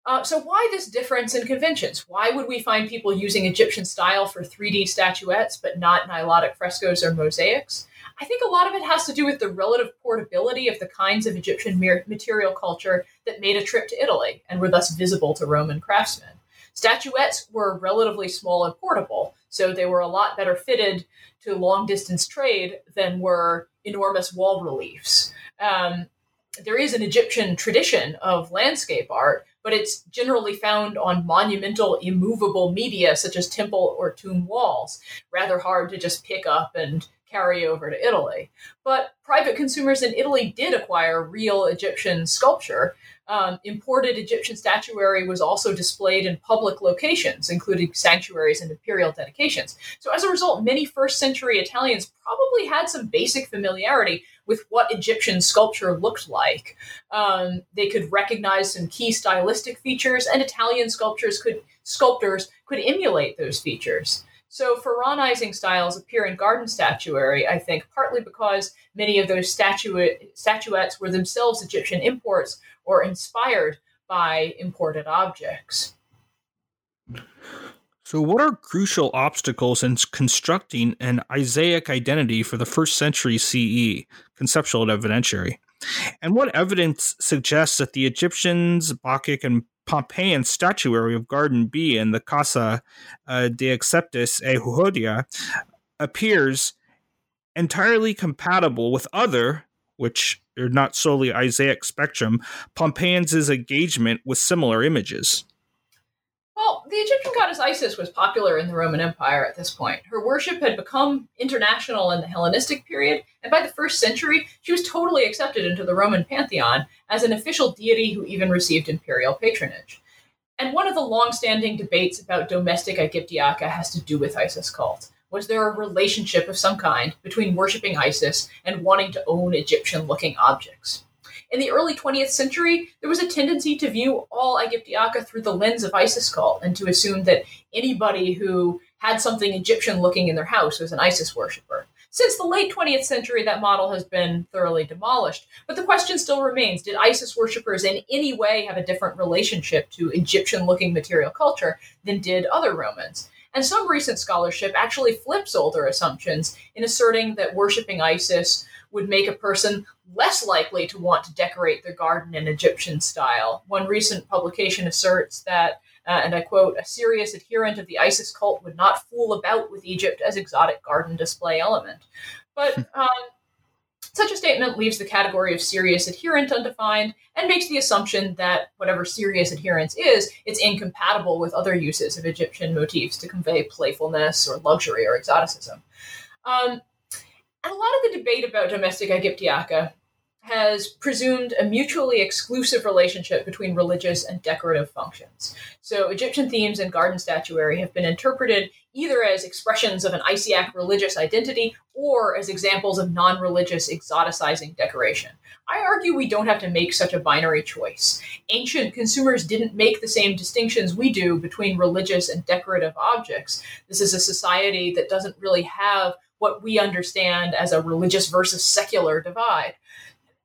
Uh, so, why this difference in conventions? Why would we find people using Egyptian style for 3D statuettes, but not Nilotic frescoes or mosaics? I think a lot of it has to do with the relative portability of the kinds of Egyptian material culture that made a trip to Italy and were thus visible to Roman craftsmen. Statuettes were relatively small and portable, so they were a lot better fitted to long distance trade than were enormous wall reliefs. Um, there is an Egyptian tradition of landscape art, but it's generally found on monumental, immovable media such as temple or tomb walls. Rather hard to just pick up and carry over to Italy. But private consumers in Italy did acquire real Egyptian sculpture. Um, imported Egyptian statuary was also displayed in public locations, including sanctuaries and imperial dedications. So, as a result, many first century Italians probably had some basic familiarity with what Egyptian sculpture looked like. Um, they could recognize some key stylistic features, and Italian sculptors could sculptors could emulate those features. So Pharaonizing styles appear in garden statuary, I think, partly because many of those statuette, statuettes were themselves Egyptian imports or inspired by imported objects. So, what are crucial obstacles in constructing an Isaic identity for the first century CE, conceptual and evidentiary? And what evidence suggests that the Egyptians, Bacchic, and Pompeian statuary of Garden B in the Casa uh, de Acceptus e Euhodia appears entirely compatible with other, which are not solely Isaic spectrum, Pompeians' engagement with similar images? Well, the Egyptian goddess Isis was popular in the Roman Empire at this point. Her worship had become international in the Hellenistic period, and by the first century, she was totally accepted into the Roman pantheon as an official deity who even received imperial patronage. And one of the long-standing debates about domestic Aegyptiaca has to do with Isis cult. Was there a relationship of some kind between worshiping Isis and wanting to own Egyptian-looking objects? In the early 20th century, there was a tendency to view all Aegyptiaca through the lens of Isis cult and to assume that anybody who had something Egyptian looking in their house was an Isis worshiper. Since the late 20th century, that model has been thoroughly demolished. But the question still remains did Isis worshippers in any way have a different relationship to Egyptian looking material culture than did other Romans? And some recent scholarship actually flips older assumptions in asserting that worshiping Isis would make a person less likely to want to decorate their garden in Egyptian style. One recent publication asserts that, uh, and I quote, a serious adherent of the Isis cult would not fool about with Egypt as exotic garden display element. But hmm. um, such a statement leaves the category of serious adherent undefined and makes the assumption that whatever serious adherence is, it's incompatible with other uses of Egyptian motifs to convey playfulness or luxury or exoticism. Um, and a lot of the debate about domestic Aegyptiaca has presumed a mutually exclusive relationship between religious and decorative functions. So, Egyptian themes and garden statuary have been interpreted either as expressions of an Isiac religious identity or as examples of non religious exoticizing decoration. I argue we don't have to make such a binary choice. Ancient consumers didn't make the same distinctions we do between religious and decorative objects. This is a society that doesn't really have what we understand as a religious versus secular divide.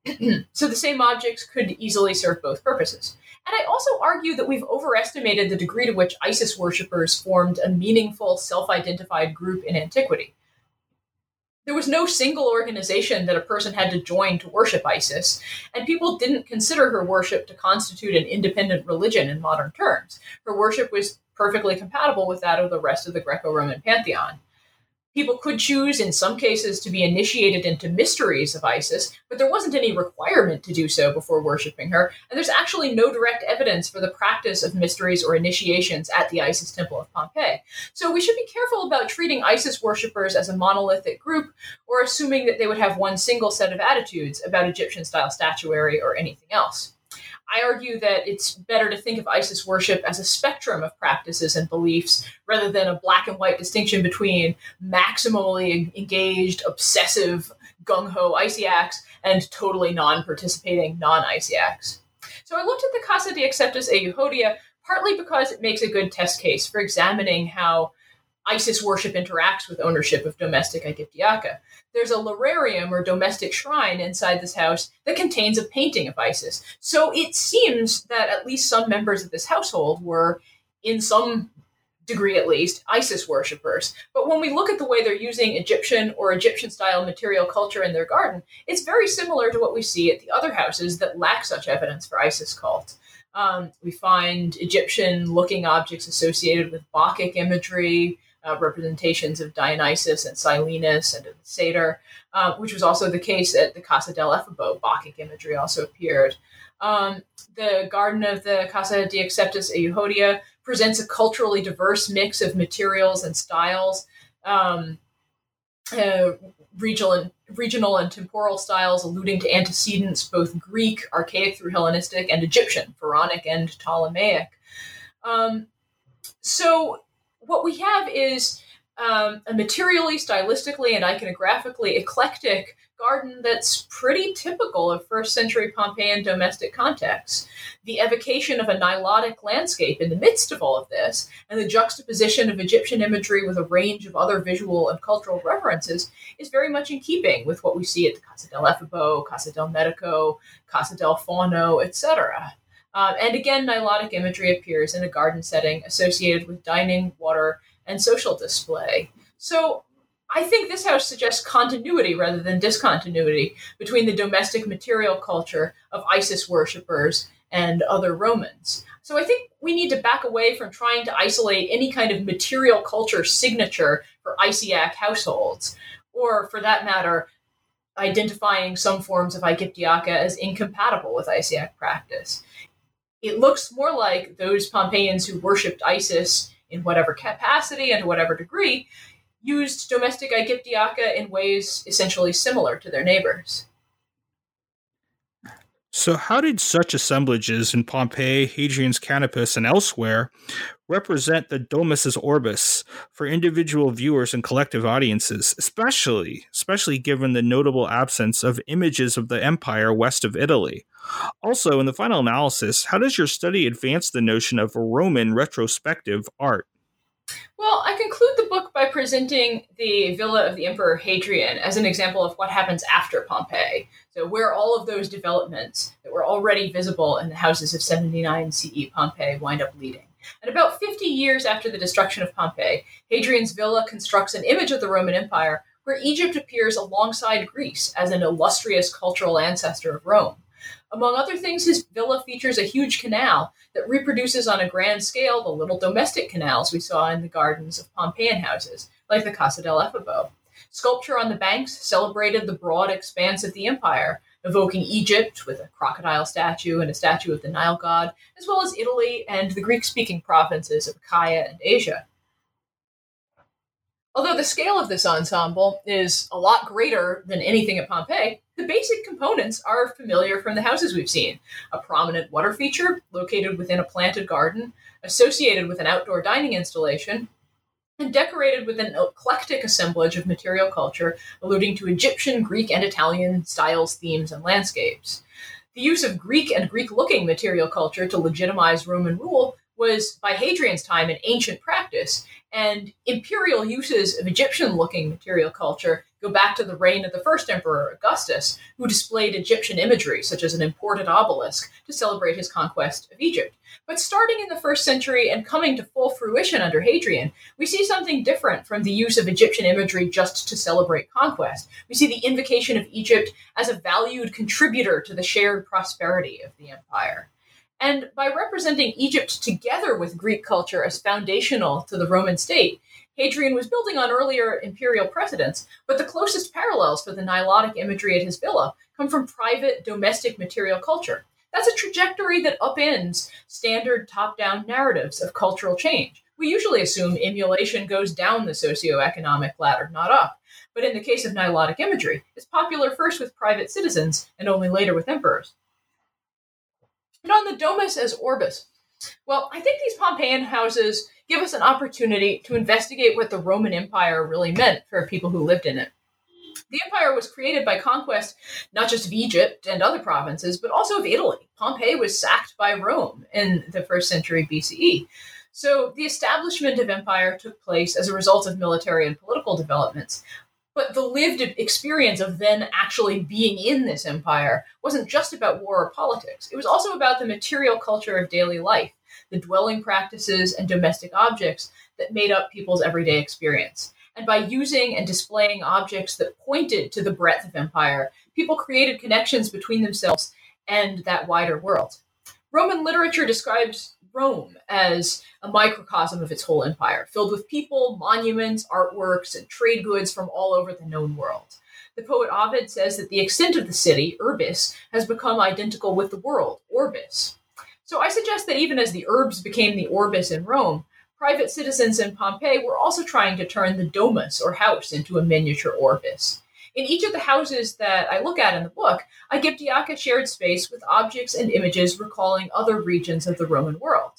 so the same objects could easily serve both purposes. And I also argue that we've overestimated the degree to which Isis worshippers formed a meaningful, self identified group in antiquity. There was no single organization that a person had to join to worship Isis, and people didn't consider her worship to constitute an independent religion in modern terms. Her worship was perfectly compatible with that of the rest of the Greco Roman pantheon. People could choose, in some cases, to be initiated into mysteries of Isis, but there wasn't any requirement to do so before worshiping her, and there's actually no direct evidence for the practice of mysteries or initiations at the Isis Temple of Pompeii. So we should be careful about treating Isis worshippers as a monolithic group or assuming that they would have one single set of attitudes about Egyptian style statuary or anything else. I argue that it's better to think of ISIS worship as a spectrum of practices and beliefs rather than a black and white distinction between maximally engaged, obsessive, gung ho Isiacs and totally non participating non Isiacs. So I looked at the Casa de Acceptus e Euhodia partly because it makes a good test case for examining how Isis worship interacts with ownership of domestic Aegyptiaca. There's a lararium or domestic shrine inside this house that contains a painting of Isis. So it seems that at least some members of this household were, in some degree at least, Isis worshippers. But when we look at the way they're using Egyptian or Egyptian style material culture in their garden, it's very similar to what we see at the other houses that lack such evidence for Isis cult. Um, we find Egyptian looking objects associated with Bacchic imagery, uh, representations of Dionysus and Silenus and of the satyr, uh, which was also the case at the Casa del Efebo. Bacchic imagery also appeared. Um, the garden of the Casa de Acceptus Euhodia presents a culturally diverse mix of materials and styles. Um, uh, regional and regional and temporal styles alluding to antecedents both Greek, archaic through Hellenistic, and Egyptian, Pharaonic and Ptolemaic. Um, so what we have is um, a materially, stylistically, and iconographically eclectic garden that's pretty typical of first century Pompeian domestic contexts. The evocation of a Nilotic landscape in the midst of all of this, and the juxtaposition of Egyptian imagery with a range of other visual and cultural references, is very much in keeping with what we see at the Casa del Efebo, Casa del Medico, Casa del Fauno, etc. Um, and again, Nilotic imagery appears in a garden setting associated with dining, water, and social display. So I think this house suggests continuity rather than discontinuity between the domestic material culture of Isis worshippers and other Romans. So I think we need to back away from trying to isolate any kind of material culture signature for Isiac households, or for that matter, identifying some forms of Aegyptiaca as incompatible with Isiac practice it looks more like those Pompeians who worshipped Isis in whatever capacity and to whatever degree used domestic Aegyptiaca in ways essentially similar to their neighbors. So, how did such assemblages in Pompeii, Hadrian's Canopus, and elsewhere represent the Domus Orbis for individual viewers and collective audiences, especially, especially given the notable absence of images of the empire west of Italy? Also, in the final analysis, how does your study advance the notion of Roman retrospective art? Well, I conclude the book by presenting the villa of the Emperor Hadrian as an example of what happens after Pompeii. So, where all of those developments that were already visible in the houses of 79 CE Pompeii wind up leading. And about 50 years after the destruction of Pompeii, Hadrian's villa constructs an image of the Roman Empire where Egypt appears alongside Greece as an illustrious cultural ancestor of Rome. Among other things, his villa features a huge canal that reproduces on a grand scale the little domestic canals we saw in the gardens of Pompeian houses, like the Casa del Efebo. Sculpture on the banks celebrated the broad expanse of the empire, evoking Egypt with a crocodile statue and a statue of the Nile god, as well as Italy and the Greek speaking provinces of Achaia and Asia. Although the scale of this ensemble is a lot greater than anything at Pompeii, the basic components are familiar from the houses we've seen. A prominent water feature located within a planted garden, associated with an outdoor dining installation, and decorated with an eclectic assemblage of material culture alluding to Egyptian, Greek, and Italian styles, themes, and landscapes. The use of Greek and Greek looking material culture to legitimize Roman rule was, by Hadrian's time, an ancient practice, and imperial uses of Egyptian looking material culture go back to the reign of the first emperor, Augustus, who displayed Egyptian imagery, such as an imported obelisk, to celebrate his conquest of Egypt. But starting in the first century and coming to full fruition under Hadrian, we see something different from the use of Egyptian imagery just to celebrate conquest. We see the invocation of Egypt as a valued contributor to the shared prosperity of the empire. And by representing Egypt together with Greek culture as foundational to the Roman state, Hadrian was building on earlier imperial precedents, but the closest parallels for the Nilotic imagery at his villa come from private domestic material culture. That's a trajectory that upends standard top down narratives of cultural change. We usually assume emulation goes down the socioeconomic ladder, not up. But in the case of Nilotic imagery, it's popular first with private citizens and only later with emperors. And on the Domus as Orbis, well, I think these Pompeian houses give us an opportunity to investigate what the Roman Empire really meant for people who lived in it. The empire was created by conquest not just of Egypt and other provinces, but also of Italy. Pompeii was sacked by Rome in the first century BCE. So the establishment of empire took place as a result of military and political developments. But the lived experience of then actually being in this empire wasn't just about war or politics. It was also about the material culture of daily life, the dwelling practices and domestic objects that made up people's everyday experience. And by using and displaying objects that pointed to the breadth of empire, people created connections between themselves and that wider world. Roman literature describes Rome as a microcosm of its whole empire, filled with people, monuments, artworks, and trade goods from all over the known world. The poet Ovid says that the extent of the city, Urbis, has become identical with the world, Orbis. So I suggest that even as the Urbs became the Orbis in Rome, private citizens in Pompeii were also trying to turn the domus or house into a miniature orbis. In each of the houses that I look at in the book, Aegyptiaca shared space with objects and images recalling other regions of the Roman world.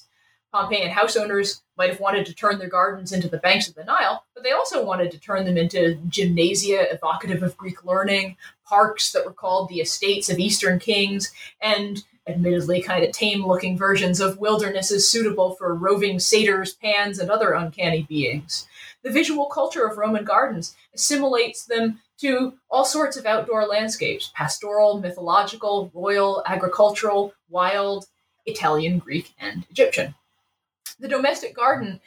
Pompeian house owners might have wanted to turn their gardens into the banks of the Nile, but they also wanted to turn them into gymnasia evocative of Greek learning, parks that recalled the estates of Eastern kings, and admittedly kind of tame looking versions of wildernesses suitable for roving satyrs, pans, and other uncanny beings. The visual culture of Roman gardens assimilates them to all sorts of outdoor landscapes pastoral, mythological, royal, agricultural, wild, Italian, Greek, and Egyptian. The domestic garden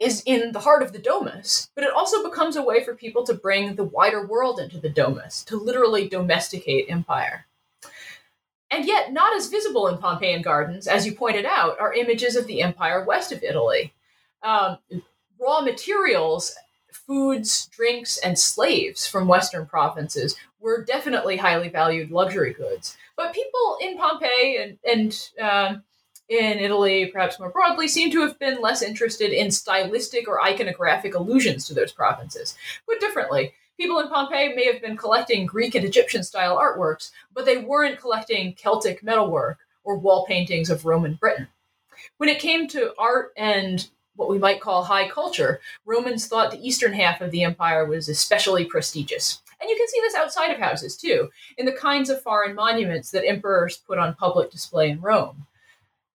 is in the heart of the domus, but it also becomes a way for people to bring the wider world into the domus, to literally domesticate empire. And yet, not as visible in Pompeian gardens, as you pointed out, are images of the empire west of Italy. Um, raw materials, foods, drinks, and slaves from Western provinces were definitely highly valued luxury goods. But people in Pompeii and, and um, in Italy, perhaps more broadly, seem to have been less interested in stylistic or iconographic allusions to those provinces. Put differently, people in Pompeii may have been collecting Greek and Egyptian style artworks, but they weren't collecting Celtic metalwork or wall paintings of Roman Britain. When it came to art and what we might call high culture, Romans thought the eastern half of the empire was especially prestigious. And you can see this outside of houses too, in the kinds of foreign monuments that emperors put on public display in Rome.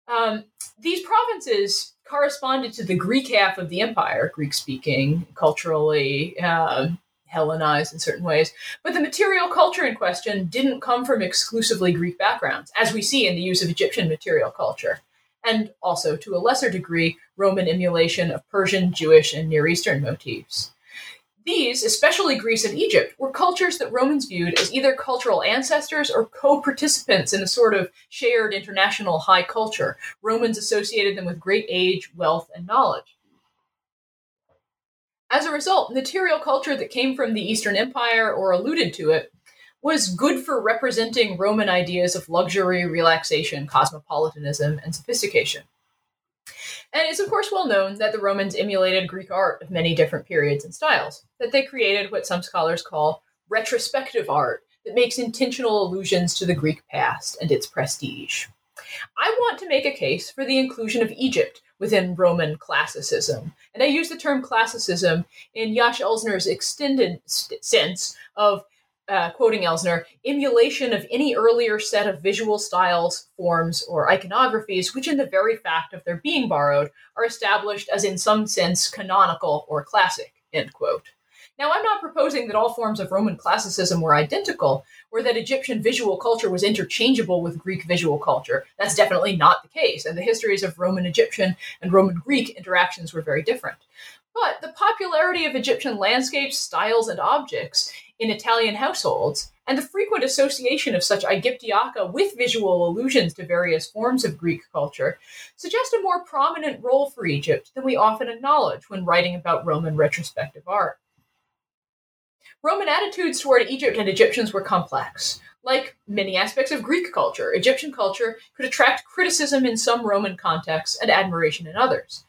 Um, these provinces corresponded to the Greek half of the empire, Greek speaking, culturally, um, Hellenized in certain ways. But the material culture in question didn't come from exclusively Greek backgrounds, as we see in the use of Egyptian material culture, and also, to a lesser degree, Roman emulation of Persian, Jewish, and Near Eastern motifs. These, especially Greece and Egypt, were cultures that Romans viewed as either cultural ancestors or co participants in a sort of shared international high culture. Romans associated them with great age, wealth, and knowledge. As a result, material culture that came from the Eastern Empire or alluded to it was good for representing Roman ideas of luxury, relaxation, cosmopolitanism, and sophistication. And it's, of course, well known that the Romans emulated Greek art of many different periods and styles, that they created what some scholars call retrospective art that makes intentional allusions to the Greek past and its prestige. I want to make a case for the inclusion of Egypt within Roman classicism. And I use the term classicism in Jaś Elsner's extended st- sense of, uh, quoting Elsner, emulation of any earlier set of visual styles, forms, or iconographies, which, in the very fact of their being borrowed, are established as in some sense canonical or classic, end quote. Now, I'm not proposing that all forms of Roman classicism were identical, or that Egyptian visual culture was interchangeable with Greek visual culture. That's definitely not the case, and the histories of Roman Egyptian and Roman Greek interactions were very different. But the popularity of Egyptian landscapes, styles, and objects in Italian households, and the frequent association of such Aegyptiaca with visual allusions to various forms of Greek culture, suggest a more prominent role for Egypt than we often acknowledge when writing about Roman retrospective art. Roman attitudes toward Egypt and Egyptians were complex. Like many aspects of Greek culture, Egyptian culture could attract criticism in some Roman contexts and admiration in others.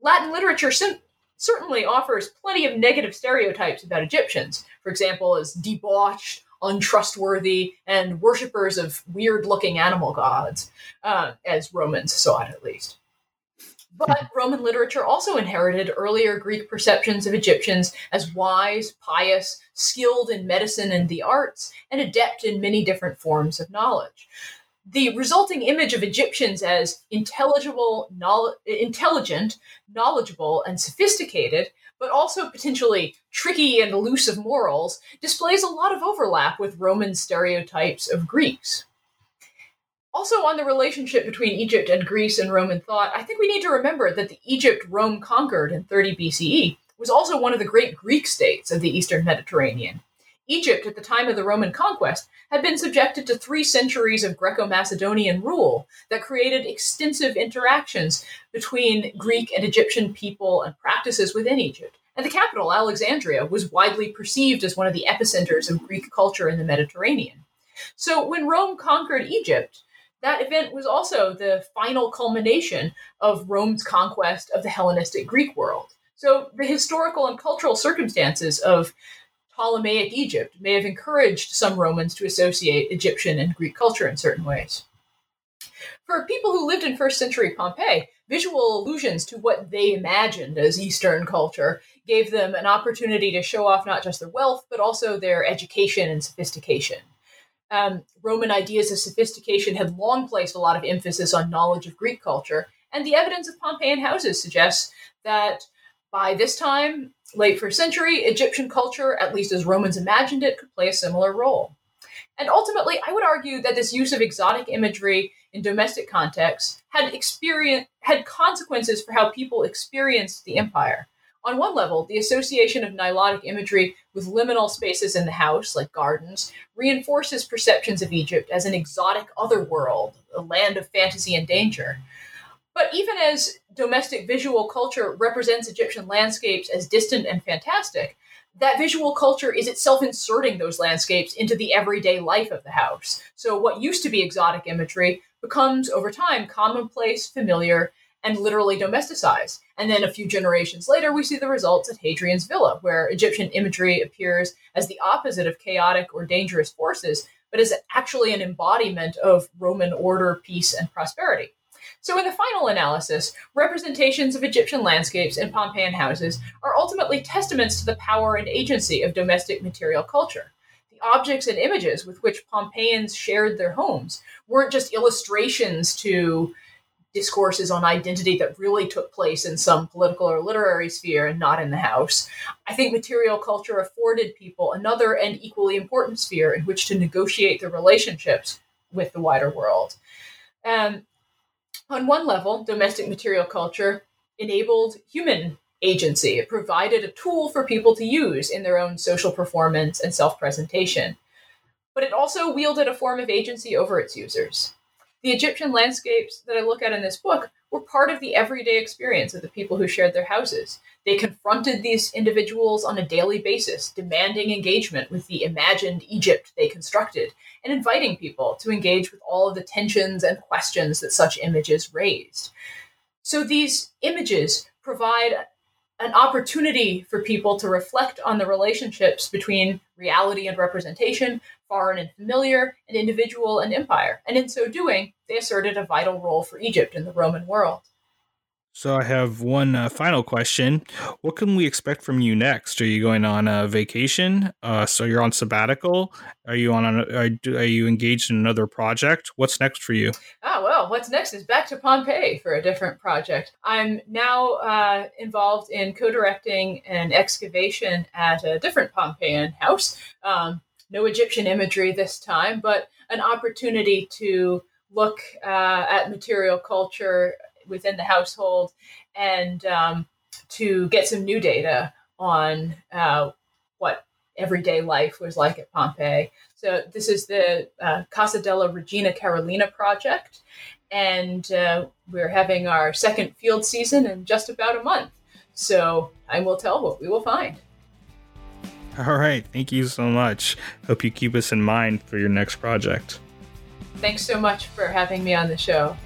Latin literature sim- certainly offers plenty of negative stereotypes about Egyptians, for example, as debauched, untrustworthy, and worshippers of weird looking animal gods, uh, as Romans saw it at least. But Roman literature also inherited earlier Greek perceptions of Egyptians as wise, pious, skilled in medicine and the arts, and adept in many different forms of knowledge. The resulting image of Egyptians as intelligible, knowl- intelligent, knowledgeable, and sophisticated, but also potentially tricky and elusive morals, displays a lot of overlap with Roman stereotypes of Greeks. Also, on the relationship between Egypt and Greece and Roman thought, I think we need to remember that the Egypt Rome conquered in 30 BCE was also one of the great Greek states of the eastern Mediterranean. Egypt, at the time of the Roman conquest, had been subjected to three centuries of Greco Macedonian rule that created extensive interactions between Greek and Egyptian people and practices within Egypt. And the capital, Alexandria, was widely perceived as one of the epicenters of Greek culture in the Mediterranean. So when Rome conquered Egypt, that event was also the final culmination of Rome's conquest of the Hellenistic Greek world. So the historical and cultural circumstances of Ptolemaic Egypt may have encouraged some Romans to associate Egyptian and Greek culture in certain ways. For people who lived in first century Pompeii, visual allusions to what they imagined as Eastern culture gave them an opportunity to show off not just their wealth, but also their education and sophistication um, Roman ideas of sophistication had long placed a lot of emphasis on knowledge of Greek culture, and the evidence of Pompeian houses suggests that by this time, late first century, Egyptian culture, at least as Romans imagined it, could play a similar role. And ultimately, I would argue that this use of exotic imagery in domestic contexts had experience had consequences for how people experienced the empire. On one level, the association of Nilotic imagery with liminal spaces in the house, like gardens, reinforces perceptions of Egypt as an exotic otherworld, a land of fantasy and danger. But even as domestic visual culture represents Egyptian landscapes as distant and fantastic, that visual culture is itself inserting those landscapes into the everyday life of the house. So, what used to be exotic imagery becomes, over time, commonplace, familiar, and literally domesticized. And then a few generations later, we see the results at Hadrian's Villa, where Egyptian imagery appears as the opposite of chaotic or dangerous forces, but is actually an embodiment of Roman order, peace, and prosperity. So, in the final analysis, representations of Egyptian landscapes in Pompeian houses are ultimately testaments to the power and agency of domestic material culture. The objects and images with which Pompeians shared their homes weren't just illustrations to discourses on identity that really took place in some political or literary sphere and not in the house. I think material culture afforded people another and equally important sphere in which to negotiate their relationships with the wider world. And on one level, domestic material culture enabled human agency. It provided a tool for people to use in their own social performance and self presentation. But it also wielded a form of agency over its users. The Egyptian landscapes that I look at in this book were part of the everyday experience of the people who shared their houses. They confronted these individuals on a daily basis, demanding engagement with the imagined Egypt they constructed, and inviting people to engage with all of the tensions and questions that such images raised. So these images provide an opportunity for people to reflect on the relationships between reality and representation, foreign and familiar, and individual and empire. And in so doing, they asserted a vital role for Egypt in the Roman world. So I have one uh, final question. What can we expect from you next? Are you going on a vacation? Uh, so you're on sabbatical. Are you on? A, are, are you engaged in another project? What's next for you? Ah, well, what's next is back to Pompeii for a different project. I'm now uh, involved in co-directing an excavation at a different Pompeian house. Um, no Egyptian imagery this time, but an opportunity to look uh, at material culture within the household and um, to get some new data on uh, what everyday life was like at Pompeii. So this is the uh, Casa della Regina Carolina project, and uh, we're having our second field season in just about a month. So time will tell what we will find. All right, thank you so much. Hope you keep us in mind for your next project. Thanks so much for having me on the show.